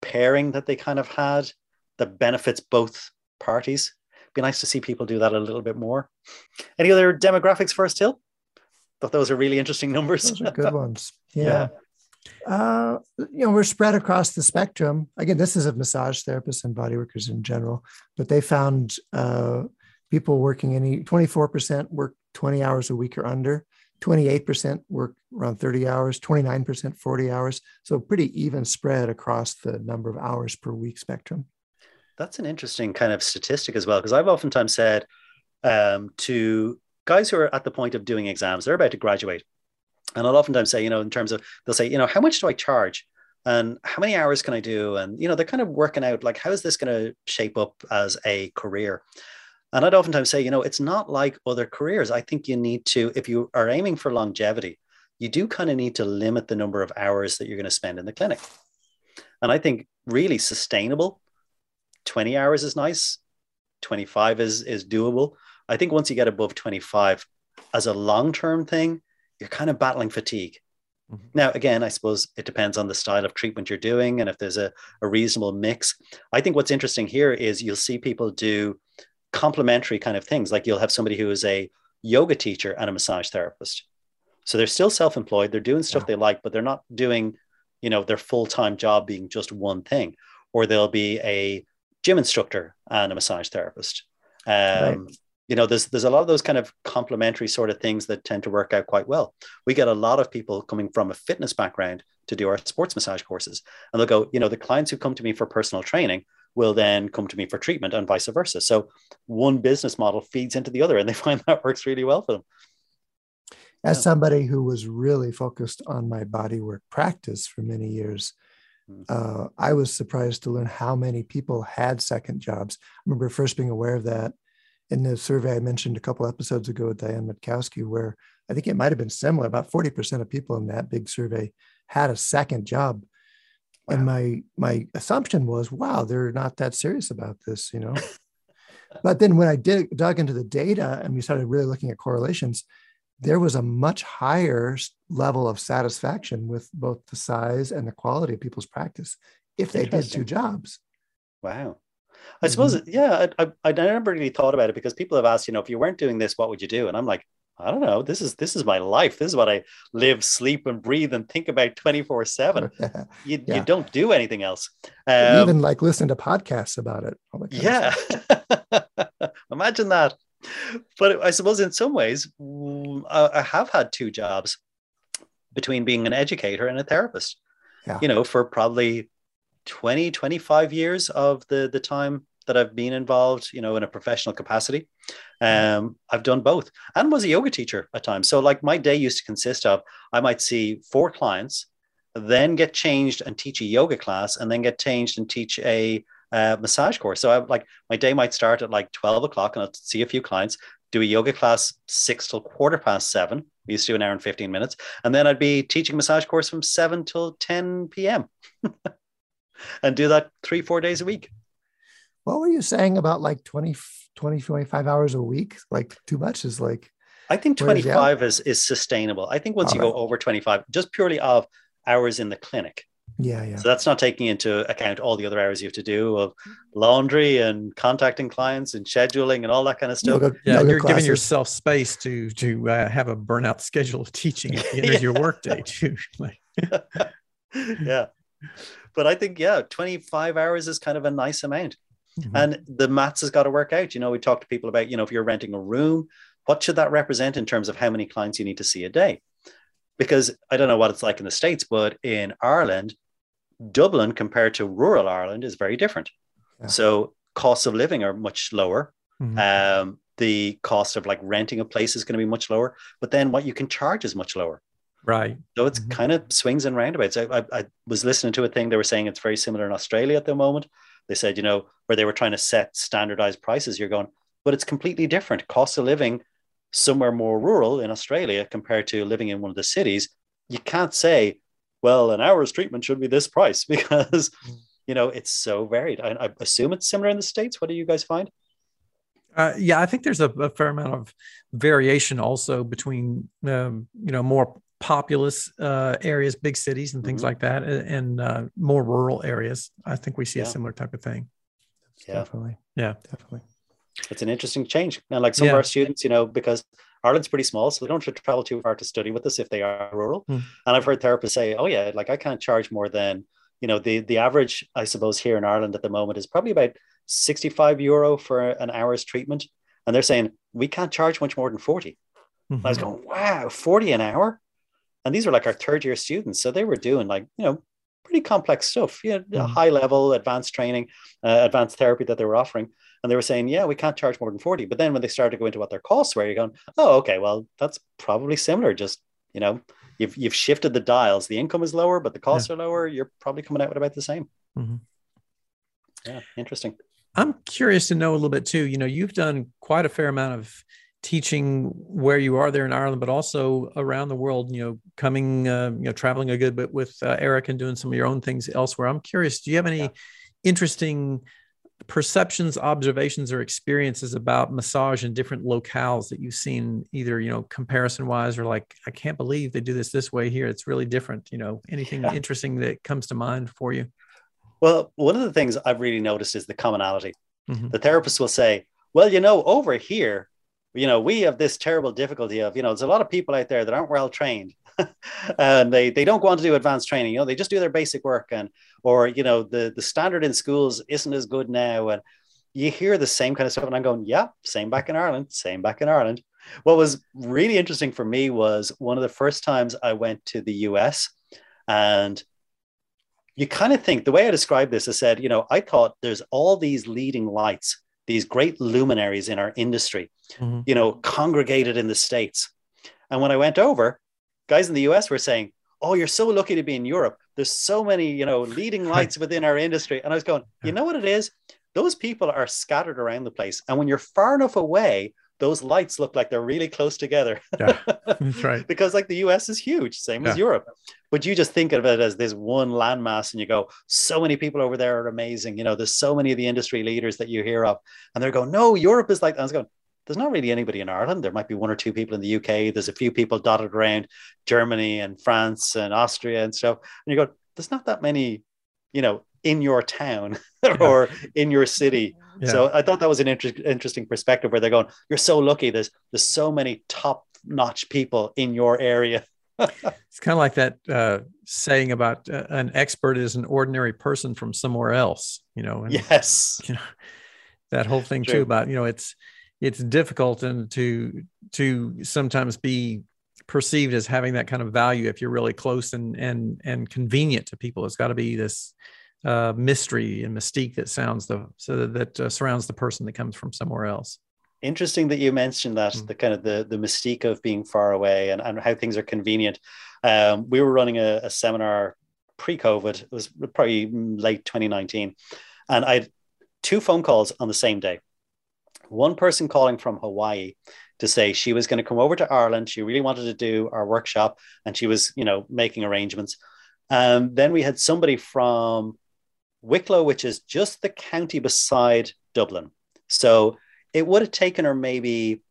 S3: pairing that they kind of had that benefits both parties. Be nice to see people do that a little bit more. Any other demographics for us, Til? Thought those are really interesting <laughs> numbers.
S2: Those are good ones. yeah. yeah. Uh, you know, we're spread across the spectrum. Again, this is of massage therapists and body workers in general, but they found uh, people working any 24% work 20 hours a week or under, 28% work around 30 hours, 29% 40 hours. So pretty even spread across the number of hours per week spectrum.
S3: That's an interesting kind of statistic as well, because I've oftentimes said um, to guys who are at the point of doing exams, they're about to graduate and I'll oftentimes say, you know, in terms of they'll say, you know, how much do I charge? And how many hours can I do? And you know, they're kind of working out like how is this going to shape up as a career? And I'd oftentimes say, you know, it's not like other careers. I think you need to, if you are aiming for longevity, you do kind of need to limit the number of hours that you're going to spend in the clinic. And I think really sustainable, 20 hours is nice, 25 is is doable. I think once you get above 25 as a long-term thing, you're kind of battling fatigue. Mm-hmm. Now, again, I suppose it depends on the style of treatment you're doing and if there's a, a reasonable mix. I think what's interesting here is you'll see people do complementary kind of things. Like you'll have somebody who is a yoga teacher and a massage therapist. So they're still self-employed, they're doing stuff yeah. they like, but they're not doing, you know, their full-time job being just one thing. Or they'll be a gym instructor and a massage therapist. Um, right you know there's there's a lot of those kind of complementary sort of things that tend to work out quite well. We get a lot of people coming from a fitness background to do our sports massage courses. And they'll go you know the clients who come to me for personal training will then come to me for treatment and vice versa. So one business model feeds into the other and they <laughs> find that works really well for them.
S2: As yeah. somebody who was really focused on my bodywork practice for many years hmm. uh, i was surprised to learn how many people had second jobs. I remember first being aware of that in the survey I mentioned a couple episodes ago with Diane Matkowski, where I think it might have been similar. About 40% of people in that big survey had a second job. Wow. And my my assumption was, wow, they're not that serious about this, you know. <laughs> but then when I did dug into the data and we started really looking at correlations, there was a much higher level of satisfaction with both the size and the quality of people's practice if they did two jobs.
S3: Wow. I suppose, mm-hmm. yeah, I, I, I never really thought about it because people have asked, you know, if you weren't doing this, what would you do? And I'm like, I don't know. This is this is my life. This is what I live, sleep, and breathe and think about 24 7. <laughs> You, yeah. you don't do anything else.
S2: Um, Even like listen to podcasts about it.
S3: Yeah. <laughs> Imagine that. But I suppose in some ways, I have had two jobs between being an educator and a therapist. Yeah. You know, for probably 20, 25 years of the, the time that I've been involved, you know, in a professional capacity. Um, I've done both and was a yoga teacher at times. So like my day used to consist of, I might see four clients, then get changed and teach a yoga class and then get changed and teach a uh, massage course. So I like my day might start at like 12 o'clock and I'll see a few clients, do a yoga class six till quarter past seven. We used to do an hour and 15 minutes. And then I'd be teaching massage course from seven till 10 p.m. <laughs> and do that three, four days a week.
S2: What were you saying about like 20, 20 25 hours a week? Like too much is like.
S3: I think 25 is, is sustainable. I think once All you right. go over 25, just purely of hours in the clinic.
S2: Yeah, yeah.
S3: So that's not taking into account all the other hours you have to do of laundry and contacting clients and scheduling and all that kind of stuff. Yoga,
S1: yeah, yoga you're classes. giving yourself space to to uh, have a burnout schedule of teaching at the end yeah. of your <laughs> workday too. <laughs>
S3: yeah, but I think, yeah, 25 hours is kind of a nice amount. Mm-hmm. And the maths has got to work out. You know, we talk to people about, you know, if you're renting a room, what should that represent in terms of how many clients you need to see a day? Because I don't know what it's like in the States, but in Ireland, Dublin compared to rural Ireland is very different. Yeah. So costs of living are much lower. Mm-hmm. Um, the cost of like renting a place is going to be much lower, but then what you can charge is much lower.
S1: Right.
S3: So it's mm-hmm. kind of swings and roundabouts. I, I, I, was listening to a thing they were saying it's very similar in Australia at the moment. They said, you know, where they were trying to set standardized prices, you're going, but it's completely different. Cost of living somewhere more rural in Australia compared to living in one of the cities, you can't say, well, an hour's treatment should be this price <laughs> because, mm. you know, it's so varied. I, I assume it's similar in the States. What do you guys find?
S1: Uh, yeah, I think there's a, a, fair amount of variation also between, um, you know, more populous uh, areas, big cities, and things mm-hmm. like that, and uh, more rural areas. I think we see yeah. a similar type of thing.
S3: Yeah,
S2: definitely.
S1: Yeah,
S2: definitely.
S3: It's an interesting change. And like some yeah. of our students, you know, because Ireland's pretty small, so they don't have to travel too far to study with us if they are rural. Mm. And I've heard therapists say, "Oh yeah, like I can't charge more than." You know, the the average, I suppose, here in Ireland at the moment is probably about 65 euro for an hour's treatment. And they're saying, we can't charge much more than 40. Mm-hmm. I was going, wow, 40 an hour? And these were like our third year students so they were doing like you know pretty complex stuff. You know mm. high level advanced training uh, advanced therapy that they were offering. And they were saying yeah we can't charge more than 40 but then when they started to go into what their costs were you're going oh okay well that's probably similar. Just you know you've you've shifted the dials. The income is lower but the costs yeah. are lower. You're probably coming out with about the same. Mm-hmm. yeah interesting.
S1: I'm curious to know a little bit too. You know you've done quite a fair amount of teaching where you are there in Ireland, but also around the world. You know, coming, uh, you know, traveling a good bit with uh, Eric and doing some of your own things elsewhere. I'm curious. Do you have any yeah. interesting perceptions, observations, or experiences about massage in different locales that you've seen, either you know, comparison wise, or like, I can't believe they do this this way here. It's really different. You know, anything yeah. interesting that comes to mind for you?
S3: Well, one of the things I've really noticed is the commonality. Mm-hmm. The therapist will say, "Well, you know, over here, you know, we have this terrible difficulty of, you know, there's a lot of people out there that aren't well trained, <laughs> and they they don't want to do advanced training. You know, they just do their basic work, and or you know, the the standard in schools isn't as good now, and you hear the same kind of stuff, and I'm going, yeah, same back in Ireland, same back in Ireland. What was really interesting for me was one of the first times I went to the US, and you kind of think the way I described this, I said, you know, I thought there's all these leading lights, these great luminaries in our industry, mm-hmm. you know, congregated in the States. And when I went over, guys in the US were saying, Oh, you're so lucky to be in Europe. There's so many, you know, leading <laughs> lights within our industry. And I was going, you know what it is? Those people are scattered around the place. And when you're far enough away, those lights look like they're really close together.
S1: yeah, <laughs> that's right.
S3: because like the US is huge, same yeah. as Europe. But you just think of it as this one landmass and you go, so many people over there are amazing. You know, there's so many of the industry leaders that you hear of. And they're going, no, Europe is like, I was going, there's not really anybody in Ireland. There might be one or two people in the UK. There's a few people dotted around Germany and France and Austria and stuff. And you go, there's not that many, you know, in your town <laughs> or in your city. Yeah. So I thought that was an inter- interesting perspective where they're going, you're so lucky. There's there's so many top notch people in your area. <laughs>
S1: it's kind of like that uh, saying about uh, an expert is an ordinary person from somewhere else. You know.
S3: And, yes. <laughs>
S1: You know that whole thing True. too about you know it's it's difficult and to to sometimes be perceived as having that kind of value if you're really close and and and convenient to people. It's got to be this uh, mystery and mystique that sounds the so that, uh, surrounds the person that comes from somewhere else.
S3: Interesting that you mentioned that mm. the kind of the the mystique of being far away and, and how things are convenient. Um, we were running a, a seminar pre-COVID. It was probably late 2019, and I had two phone calls on the same day. One person calling from Hawaii to say she was going to come over to Ireland. She really wanted to do our workshop, and she was, you know, making arrangements. Um, then we had somebody from Wicklow, which is just the county beside Dublin. So it would have taken her maybe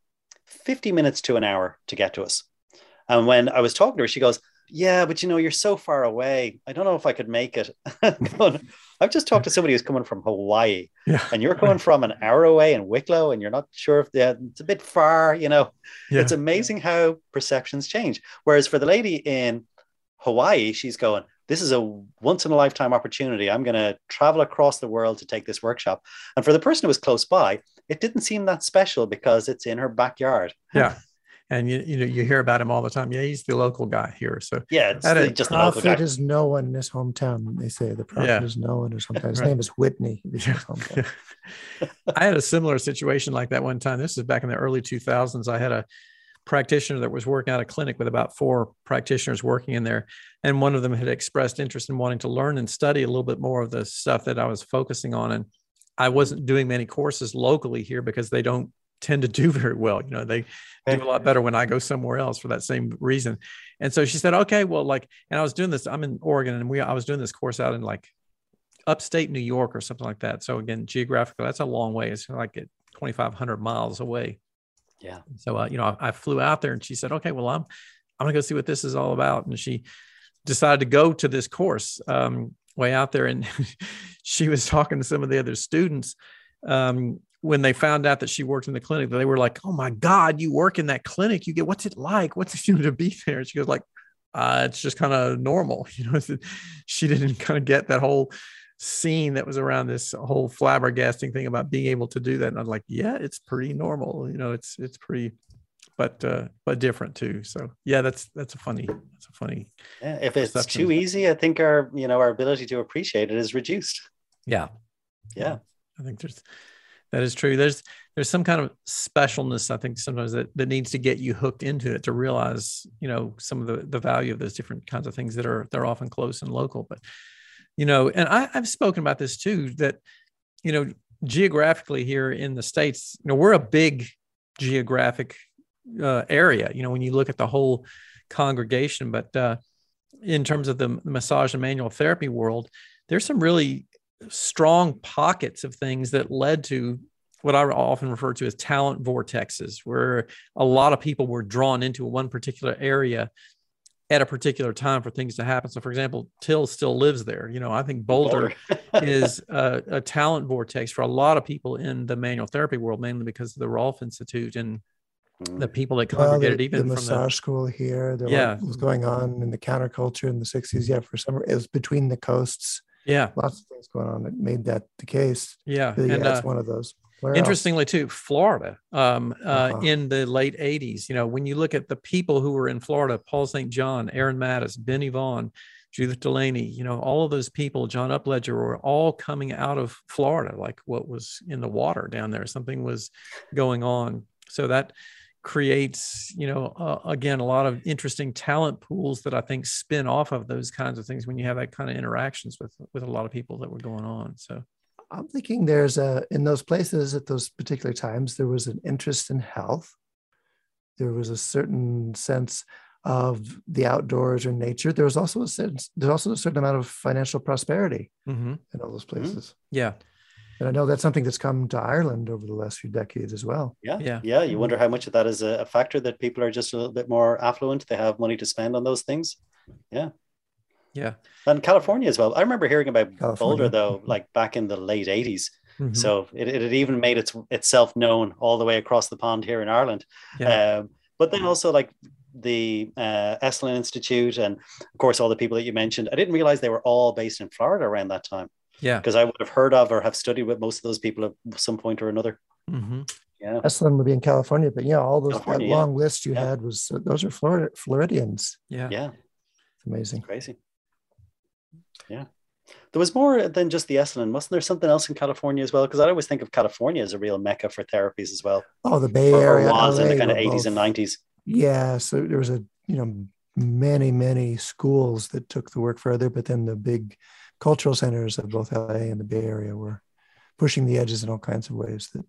S3: 50 minutes to an hour to get to us. And when I was talking to her, she goes, Yeah, but you know, you're so far away. I don't know if I could make it. <laughs> I've just talked to somebody who's coming from Hawaii, yeah. and you're coming from an hour away in Wicklow, and you're not sure if it's a bit far. You know, yeah. it's amazing how perceptions change. Whereas for the lady in Hawaii, she's going, this is a once in a lifetime opportunity. I'm going to travel across the world to take this workshop. And for the person who was close by, it didn't seem that special because it's in her backyard. <laughs>
S1: Yeah. And you, you know you hear about him all the time. Yeah, he's the local guy here. So
S3: yeah, it's the,
S2: just prophet the is no one in his hometown. They say the prophet yeah. is no one or something. His right. name is Whitney. <laughs>
S1: I had a similar situation like that one time. This is back in the early 2000s. I had a practitioner that was working at a clinic with about four practitioners working in there. And one of them had expressed interest in wanting to learn and study a little bit more of the stuff that I was focusing on. And I wasn't doing many courses locally here because they don't tend to do <laughs> very well. You know, they do a lot better when I go somewhere else for that same reason. And so she said, okay, well, like, and I was doing this, I'm in Oregon and we, I was doing this course out in like upstate New York or something like that. So again, geographically, that's a long way. It's like 2,500 miles away.
S3: Yeah.
S1: So uh, you know, I, I, flew out there, and she said, "Okay, well, I'm I'm gonna go see what this is all about." And she decided to go to this course um, way out there, and <laughs> she was talking to some of the other students. Um, when they found out that she worked in the clinic, they were like, "Oh my God, you work in that clinic? You get what's it like? What's it <laughs> to be there?" And she goes like, uh, "It's just kind of normal," <laughs> you know. she didn't kind of get that whole scene that was around this whole flabbergasting thing about being able to do that. And I'm like, yeah, it's pretty normal. You know, it's it's pretty, but uh, but different too. So yeah, that's that's a funny that's a funny.
S3: Yeah, if it's perception. too easy, I think our you know our ability to appreciate it is reduced.
S1: Yeah,
S3: yeah.
S1: I think there's that is true. There's there's some kind of specialness I think sometimes that, that needs to get you hooked into it to realize you know some of the the value of those different kinds of things that are they're often close and local, but you know, and I, I've spoken about this too, that, you know, geographically here in the States, you know, we're a big geographic uh, area, you know, when you look at the whole congregation, but uh, in terms of the massage and manual therapy world, there's some really strong pockets of things that led to what I often refer to as talent vortexes, where a lot of people were drawn into one particular area at a particular time for things to happen. So, for example, Til still lives there. You know, I think Boulder, Boulder. <laughs> is a, a, talent vortex for a lot of people in the manual therapy world, mainly because of the Rolf Institute and the mm. people that congregated
S2: well, the,
S1: even
S2: the
S1: from
S2: massage the, school here. There yeah, was going on in the counterculture in the '60s. Yeah, for some, it was between the coasts.
S1: Yeah,
S2: lots of things going on that made that the case.
S1: Yeah,
S2: but yeah, and, uh, one of those.
S1: Where Interestingly, too, Florida um, uh, uh-huh. in the late 80s, you know, when you look at the people who were in Florida, Paul St. John, Aaron Mattes, Benny Vaughn, Judith DeLany, you know, all of those people, John Upledger, were all coming out of Florida, like what was in the water down there. Something was going on. So that creates, you know, uh, again, a lot of interesting talent pools that I think spin off of those kinds of things when you have that kind of interactions with with a lot of people that were going on. So
S2: I'm thinking there's a in those places at those particular times there was an interest in health. There was a certain sense of the outdoors or nature. There was also a sense. There's also a certain amount of financial prosperity mm-hmm. in all those mm-hmm. places.
S1: Mm-hmm. Yeah.
S2: And I know that's something that's come to Ireland over the last few decades as well.
S3: Yeah, yeah, yeah. You wonder how much of that is a, factor that people are just a little bit more affluent. They have money to spend on those things. Yeah.
S1: Yeah.
S3: And California as well. I remember hearing about California. Boulder though, like back in the late 80s. Mm-hmm. So it, it had even made its itself known all the way across the pond here in Ireland. Yeah. Um, but then also like the uh, Esalen Institute and of course all the people that you mentioned. I didn't realize they were all based in Florida around that time.
S1: Yeah.
S3: Because I would have heard of or have studied with most of those people at some point or another.
S1: Mm-hmm.
S3: Yeah.
S2: Esalen would be in California, but yeah, all those that long yeah. list you yeah. had was uh, those are Florida Floridians.
S1: Yeah.
S3: Yeah.
S2: It's amazing.
S3: crazy. Yeah. There was more than just the Esalen. Wasn't there something else in California as well? Because I always think of California as a real mecca for therapies as well.
S2: Oh, the Bay Area.
S3: Or was LA, in the kind of 80s both. and 90s.
S2: Yeah. So there was a, you know, many, many schools that took the work further, but then the big cultural centers of both LA and the Bay Area were pushing the edges in all kinds of ways that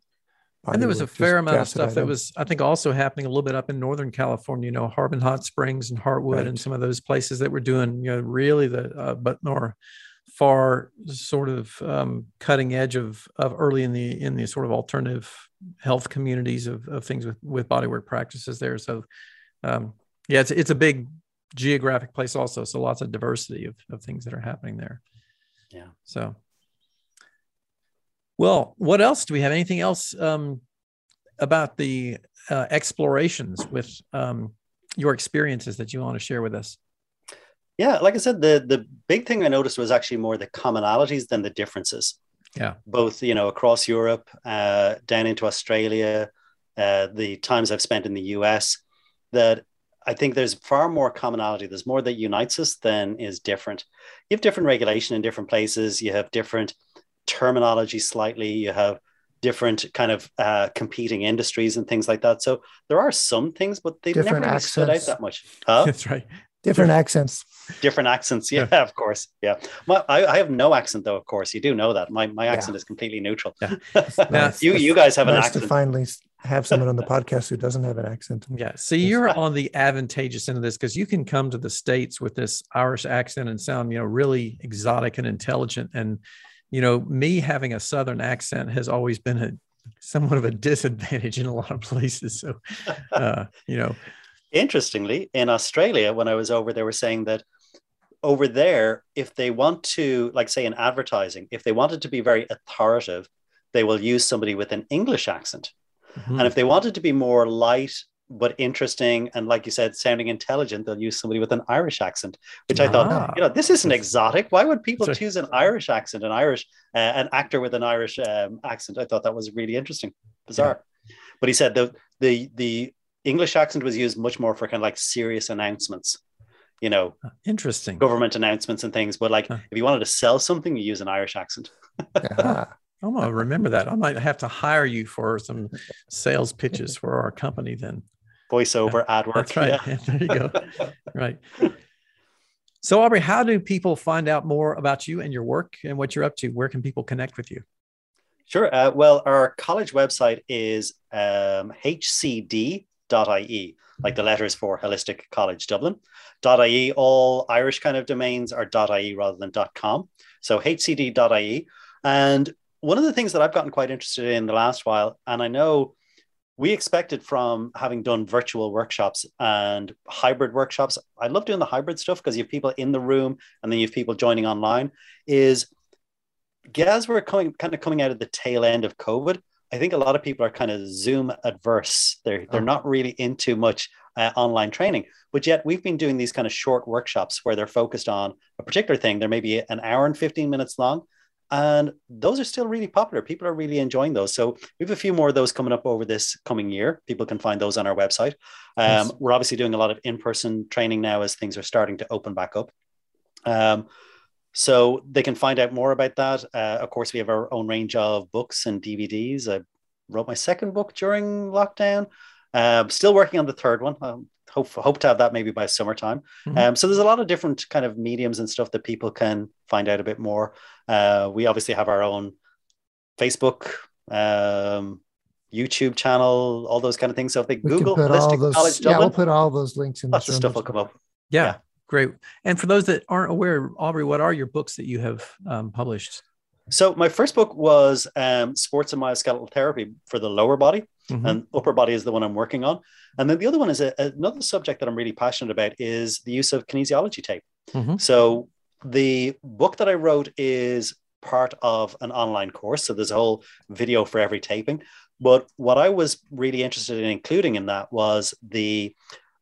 S1: and there was a fair amount of stuff that was, I think, also happening a little bit up in Northern California. You know, Harbin Hot Springs and Heartwood, right. and some of those places that were doing, you know, really the uh, but more far sort of um, cutting edge of of early in the in the sort of alternative health communities of, of things with with bodywork practices there. So, um, yeah, it's it's a big geographic place also. So lots of diversity of of things that are happening there.
S3: Yeah.
S1: So well, what else do we have? Anything else um, about the uh, explorations with um, your experiences that you want to share with us?
S3: Yeah, like I said, the the big thing I noticed was actually more the commonalities than the differences.
S1: Yeah,
S3: both you know across Europe, uh, down into Australia, uh, the times I've spent in the US, that I think there's far more commonality. There's more that unites us than is different. You have different regulation in different places. You have different terminology slightly. You have different kind of uh, competing industries and things like that. So there are some things, but they different never really stood out that much.
S1: Huh? That's right.
S2: Different accents.
S3: Different accents. Yeah, yeah. of course. Yeah. My, I, I, have no accent though. Of course, you do know that. My my accent yeah. is completely neutral. Yeah. nice. <laughs> you you guys have
S2: nice
S3: an accent.
S2: To finally have someone on the podcast who doesn't have an accent.
S1: Yeah. So you're on the advantageous end of this because you can come to the states with this Irish accent and sound, you know, really exotic and intelligent and you know, me having a Southern accent has always been a somewhat of a <laughs> disadvantage in a lot of places. So, uh, you know,
S3: interestingly, in Australia, when I was over, they were saying that over there, if they want to, like, say, in advertising, if they wanted to be very authoritative, they will use somebody with an English accent. Mm-hmm. And if they wanted to be more light but interesting and like you said sounding intelligent they'll use somebody with an irish accent which i thought ah. you know this isn't exotic why would people choose an irish accent an irish uh, an actor with an irish um, accent i thought that was really interesting bizarre yeah. but he said the the the english accent was used much more for kind of like serious announcements you know
S1: interesting
S3: government announcements and things but like huh. if you wanted to sell something you use an irish accent <laughs>
S1: I'm gonna remember that. I might have to hire you for some sales pitches for our company then
S3: voiceover ad work.
S1: That's right. Yeah. <laughs> there you go. <laughs> right. So, Aubrey, how do people find out more about you and your work and what you're up to? Where can people connect with you?
S3: Sure. Uh, well, our college website is um, hcd.ie, like the letters for Holistic College Dublin. .ie, all Irish kind of domains are .ie rather than .com. So hcd.ie. And one of the things that I've gotten quite interested in the last while, and I know we expected from having done virtual workshops and hybrid workshops. I love doing the hybrid stuff because you have people in the room and then you have people joining online. Is as we're coming kind of coming out of the tail end of COVID, I think a lot of people are kind of Zoom adverse. They're they're oh. not really into much uh, online training, but yet we've been doing these kind of short workshops where they're focused on a particular thing. They're maybe an hour and fifteen minutes long, and those are still really popular. People are really enjoying those. So we have a few more of those coming up over this coming year. People can find those on our website. Um. We're obviously doing a lot of in person training now as things are starting to open back up. Um, so they can find out more about that. Uh, of course, we have our own range of books and DVDs. I wrote my second book during lockdown. Uh, still working on the third one. Um, hope hope to have that maybe by summertime. Mm-hmm. Um, so there's a lot of different kind of mediums and stuff that people can find out a bit more. Uh, we obviously have our own Facebook, um, YouTube channel, all those kind of things. So if they we Google Holistic
S2: those,
S3: College Dublin,
S2: yeah, we'll put all those links in.
S3: Lots of stuff will come up.
S1: Yeah. yeah. Great. And for those that aren't aware, Aubrey, what are your books that you have um, published?
S3: So my first book was um, Sports and Musculoskeletal Therapy for the lower body, mm-hmm. and upper body is the one I'm working on. And then the other one is a, another subject that I'm really passionate about is the use of kinesiology tape. Mm-hmm. So the book that I wrote is part of an online course. So there's a whole video for every taping. But what I was really interested in including in that was the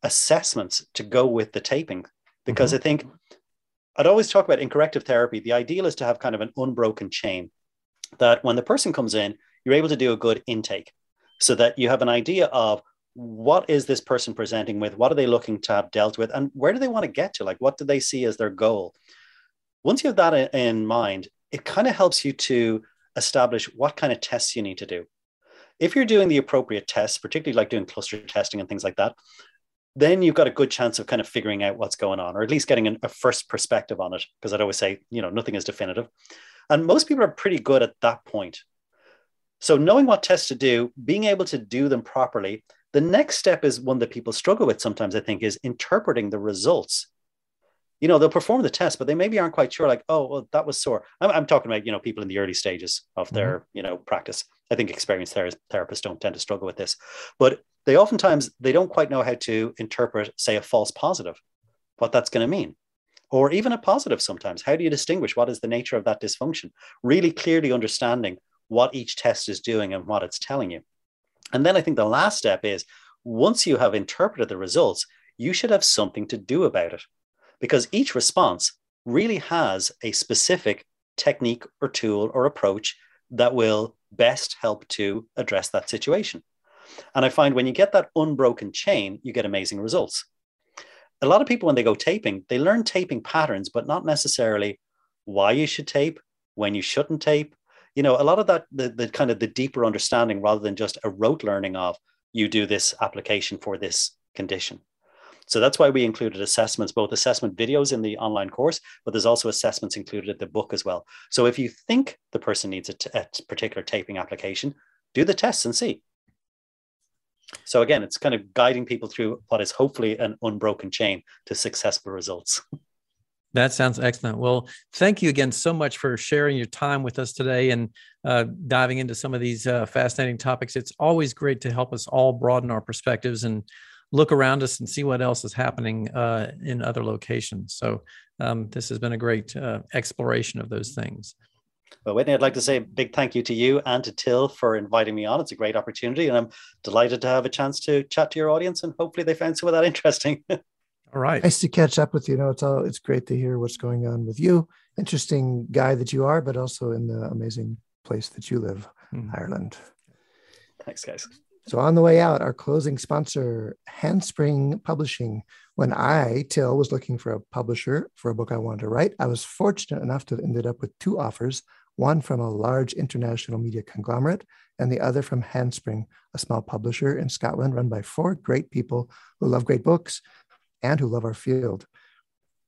S3: assessments to go with the taping because mm-hmm. I think I'd always talk about in corrective therapy. The ideal is to have kind of an unbroken chain that when the person comes in, you're able to do a good intake so that you have an idea of what is this person presenting with? What are they looking to have dealt with? And where do they want to get to? Like, what do they see as their goal? Once you have that in mind, it kind of helps you to establish what kind of tests you need to do. If you're doing the appropriate tests, particularly like doing cluster testing and things like that, then you've got a good chance of kind of figuring out what's going on, or at least getting a first perspective on it. Because I'd always say, you know, nothing is definitive. And most people are pretty good at that point. So, knowing what tests to do, being able to do them properly, the next step is one that people struggle with sometimes, I think, is interpreting the results. You know, they'll perform the test, but they maybe aren't quite sure, like, oh, well, that was sore. I'm, I'm talking about, you know, people in the early stages of their, mm-hmm. you know, practice. I think experienced ther- therapists don't tend to struggle with this. But they oftentimes they don't quite know how to interpret say a false positive what that's going to mean or even a positive sometimes how do you distinguish what is the nature of that dysfunction really clearly understanding what each test is doing and what it's telling you and then i think the last step is once you have interpreted the results you should have something to do about it because each response really has a specific technique or tool or approach that will best help to address that situation and I find when you get that unbroken chain, you get amazing results. A lot of people, when they go taping, they learn taping patterns, but not necessarily why you should tape, when you shouldn't tape. You know, a lot of that, the, the kind of the deeper understanding rather than just a rote learning of you do this application for this condition. So that's why we included assessments, both assessment videos in the online course, but there's also assessments included in the book as well. So if you think the person needs a, t- a particular taping application, do the tests and see. So again, it's kind of guiding people through what is hopefully an unbroken chain to successful results. <laughs>
S1: That sounds excellent. Well, thank you again so much for sharing your time with us today and uh, diving into some of these uh, fascinating topics. It's always great to help us all broaden our perspectives and look around us and see what else is happening uh, in other locations. So, um, this has been a great uh, exploration of those things.
S3: Well, Whitney, I'd like to say a big thank you to you and to Til for inviting me on. It's a great opportunity, and I'm delighted to have a chance to chat to your audience, and hopefully they found some of that interesting. <laughs>
S1: all right.
S2: Nice to catch up with you. you know, it's all it's great to hear what's going on with you. Interesting guy that you are, but also in the amazing place that you live, mm-hmm. Ireland.
S3: Thanks, guys.
S2: So on the way out, our closing sponsor, Handspring Publishing. When I, Til, was looking for a publisher for a book I wanted to write, I was fortunate enough to have ended up with two offers one from a large international media conglomerate, and the other from Handspring, a small publisher in Scotland run by four great people who love great books and who love our field.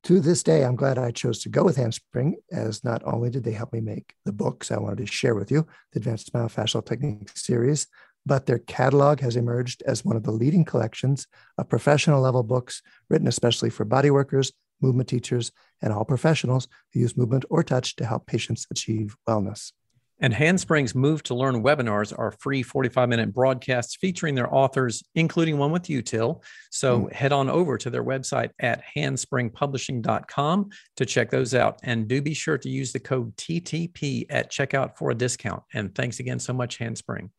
S2: To this day, I'm glad I chose to go with Handspring, as not only did they help me make the books I wanted to share with you, the Advanced Myofascial Techniques series, but their catalog has emerged as one of the leading collections of professional level books written especially for body workers, movement teachers, and all professionals who use movement or touch to help patients achieve wellness.
S1: And Handspring's Move to Learn webinars are free 45 minute broadcasts featuring their authors, including one with you, Til. So mm. head on over to their website at handspringpublishing.com to check those out. And do be sure to use the code TTP at checkout for a discount. And thanks again so much, Handspring.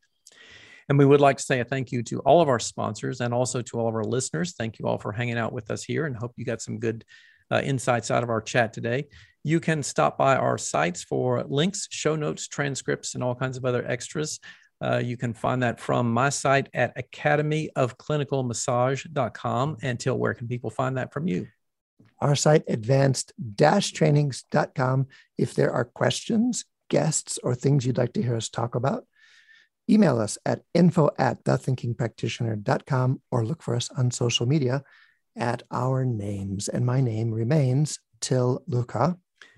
S1: And we would like to say a thank you to all of our sponsors and also to all of our listeners. Thank you all for hanging out with us here and hope you got some good uh, insights out of our chat today. You can stop by our sites for links, show notes, transcripts, and all kinds of other extras. Uh, you can find that from my site at academyofclinicalmassage.com. Until where can people find that from you?
S2: Our site, advanced-trainings.com. If there are questions, guests, or things you'd like to hear us talk about, email us at info at thethinkingpractitioner.com or look for us on social media at our names. And my name remains Til Luchau.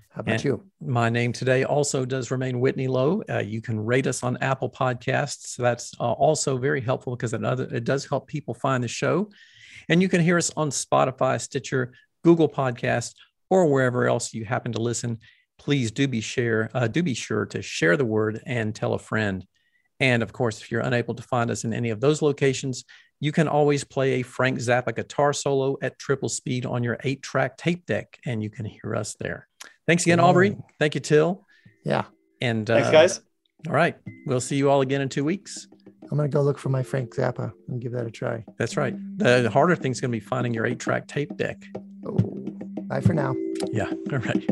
S2: How about and you?
S1: My name today also does remain Whitney Lowe. Uh, you can rate us on Apple Podcasts. That's uh, also very helpful because it, it does help people find the show. And you can hear us on Spotify, Stitcher, Google Podcasts, or wherever else you happen to listen. Please do be share uh, do be sure to share the word and tell a friend. And of course, if you're unable to find us in any of those locations, you can always play a Frank Zappa guitar solo at triple speed on your eight track tape deck, and you can hear us there. Thanks again, Aubrey. Thank you, Til.
S2: Yeah.
S1: And
S3: thanks, uh, guys.
S1: All right. We'll see you all again in two weeks.
S2: I'm going to go look for my Frank Zappa and give that a try.
S1: That's right. The harder thing's going to be finding your eight track tape deck.
S2: Oh, bye for now.
S1: Yeah. <laughs> All right.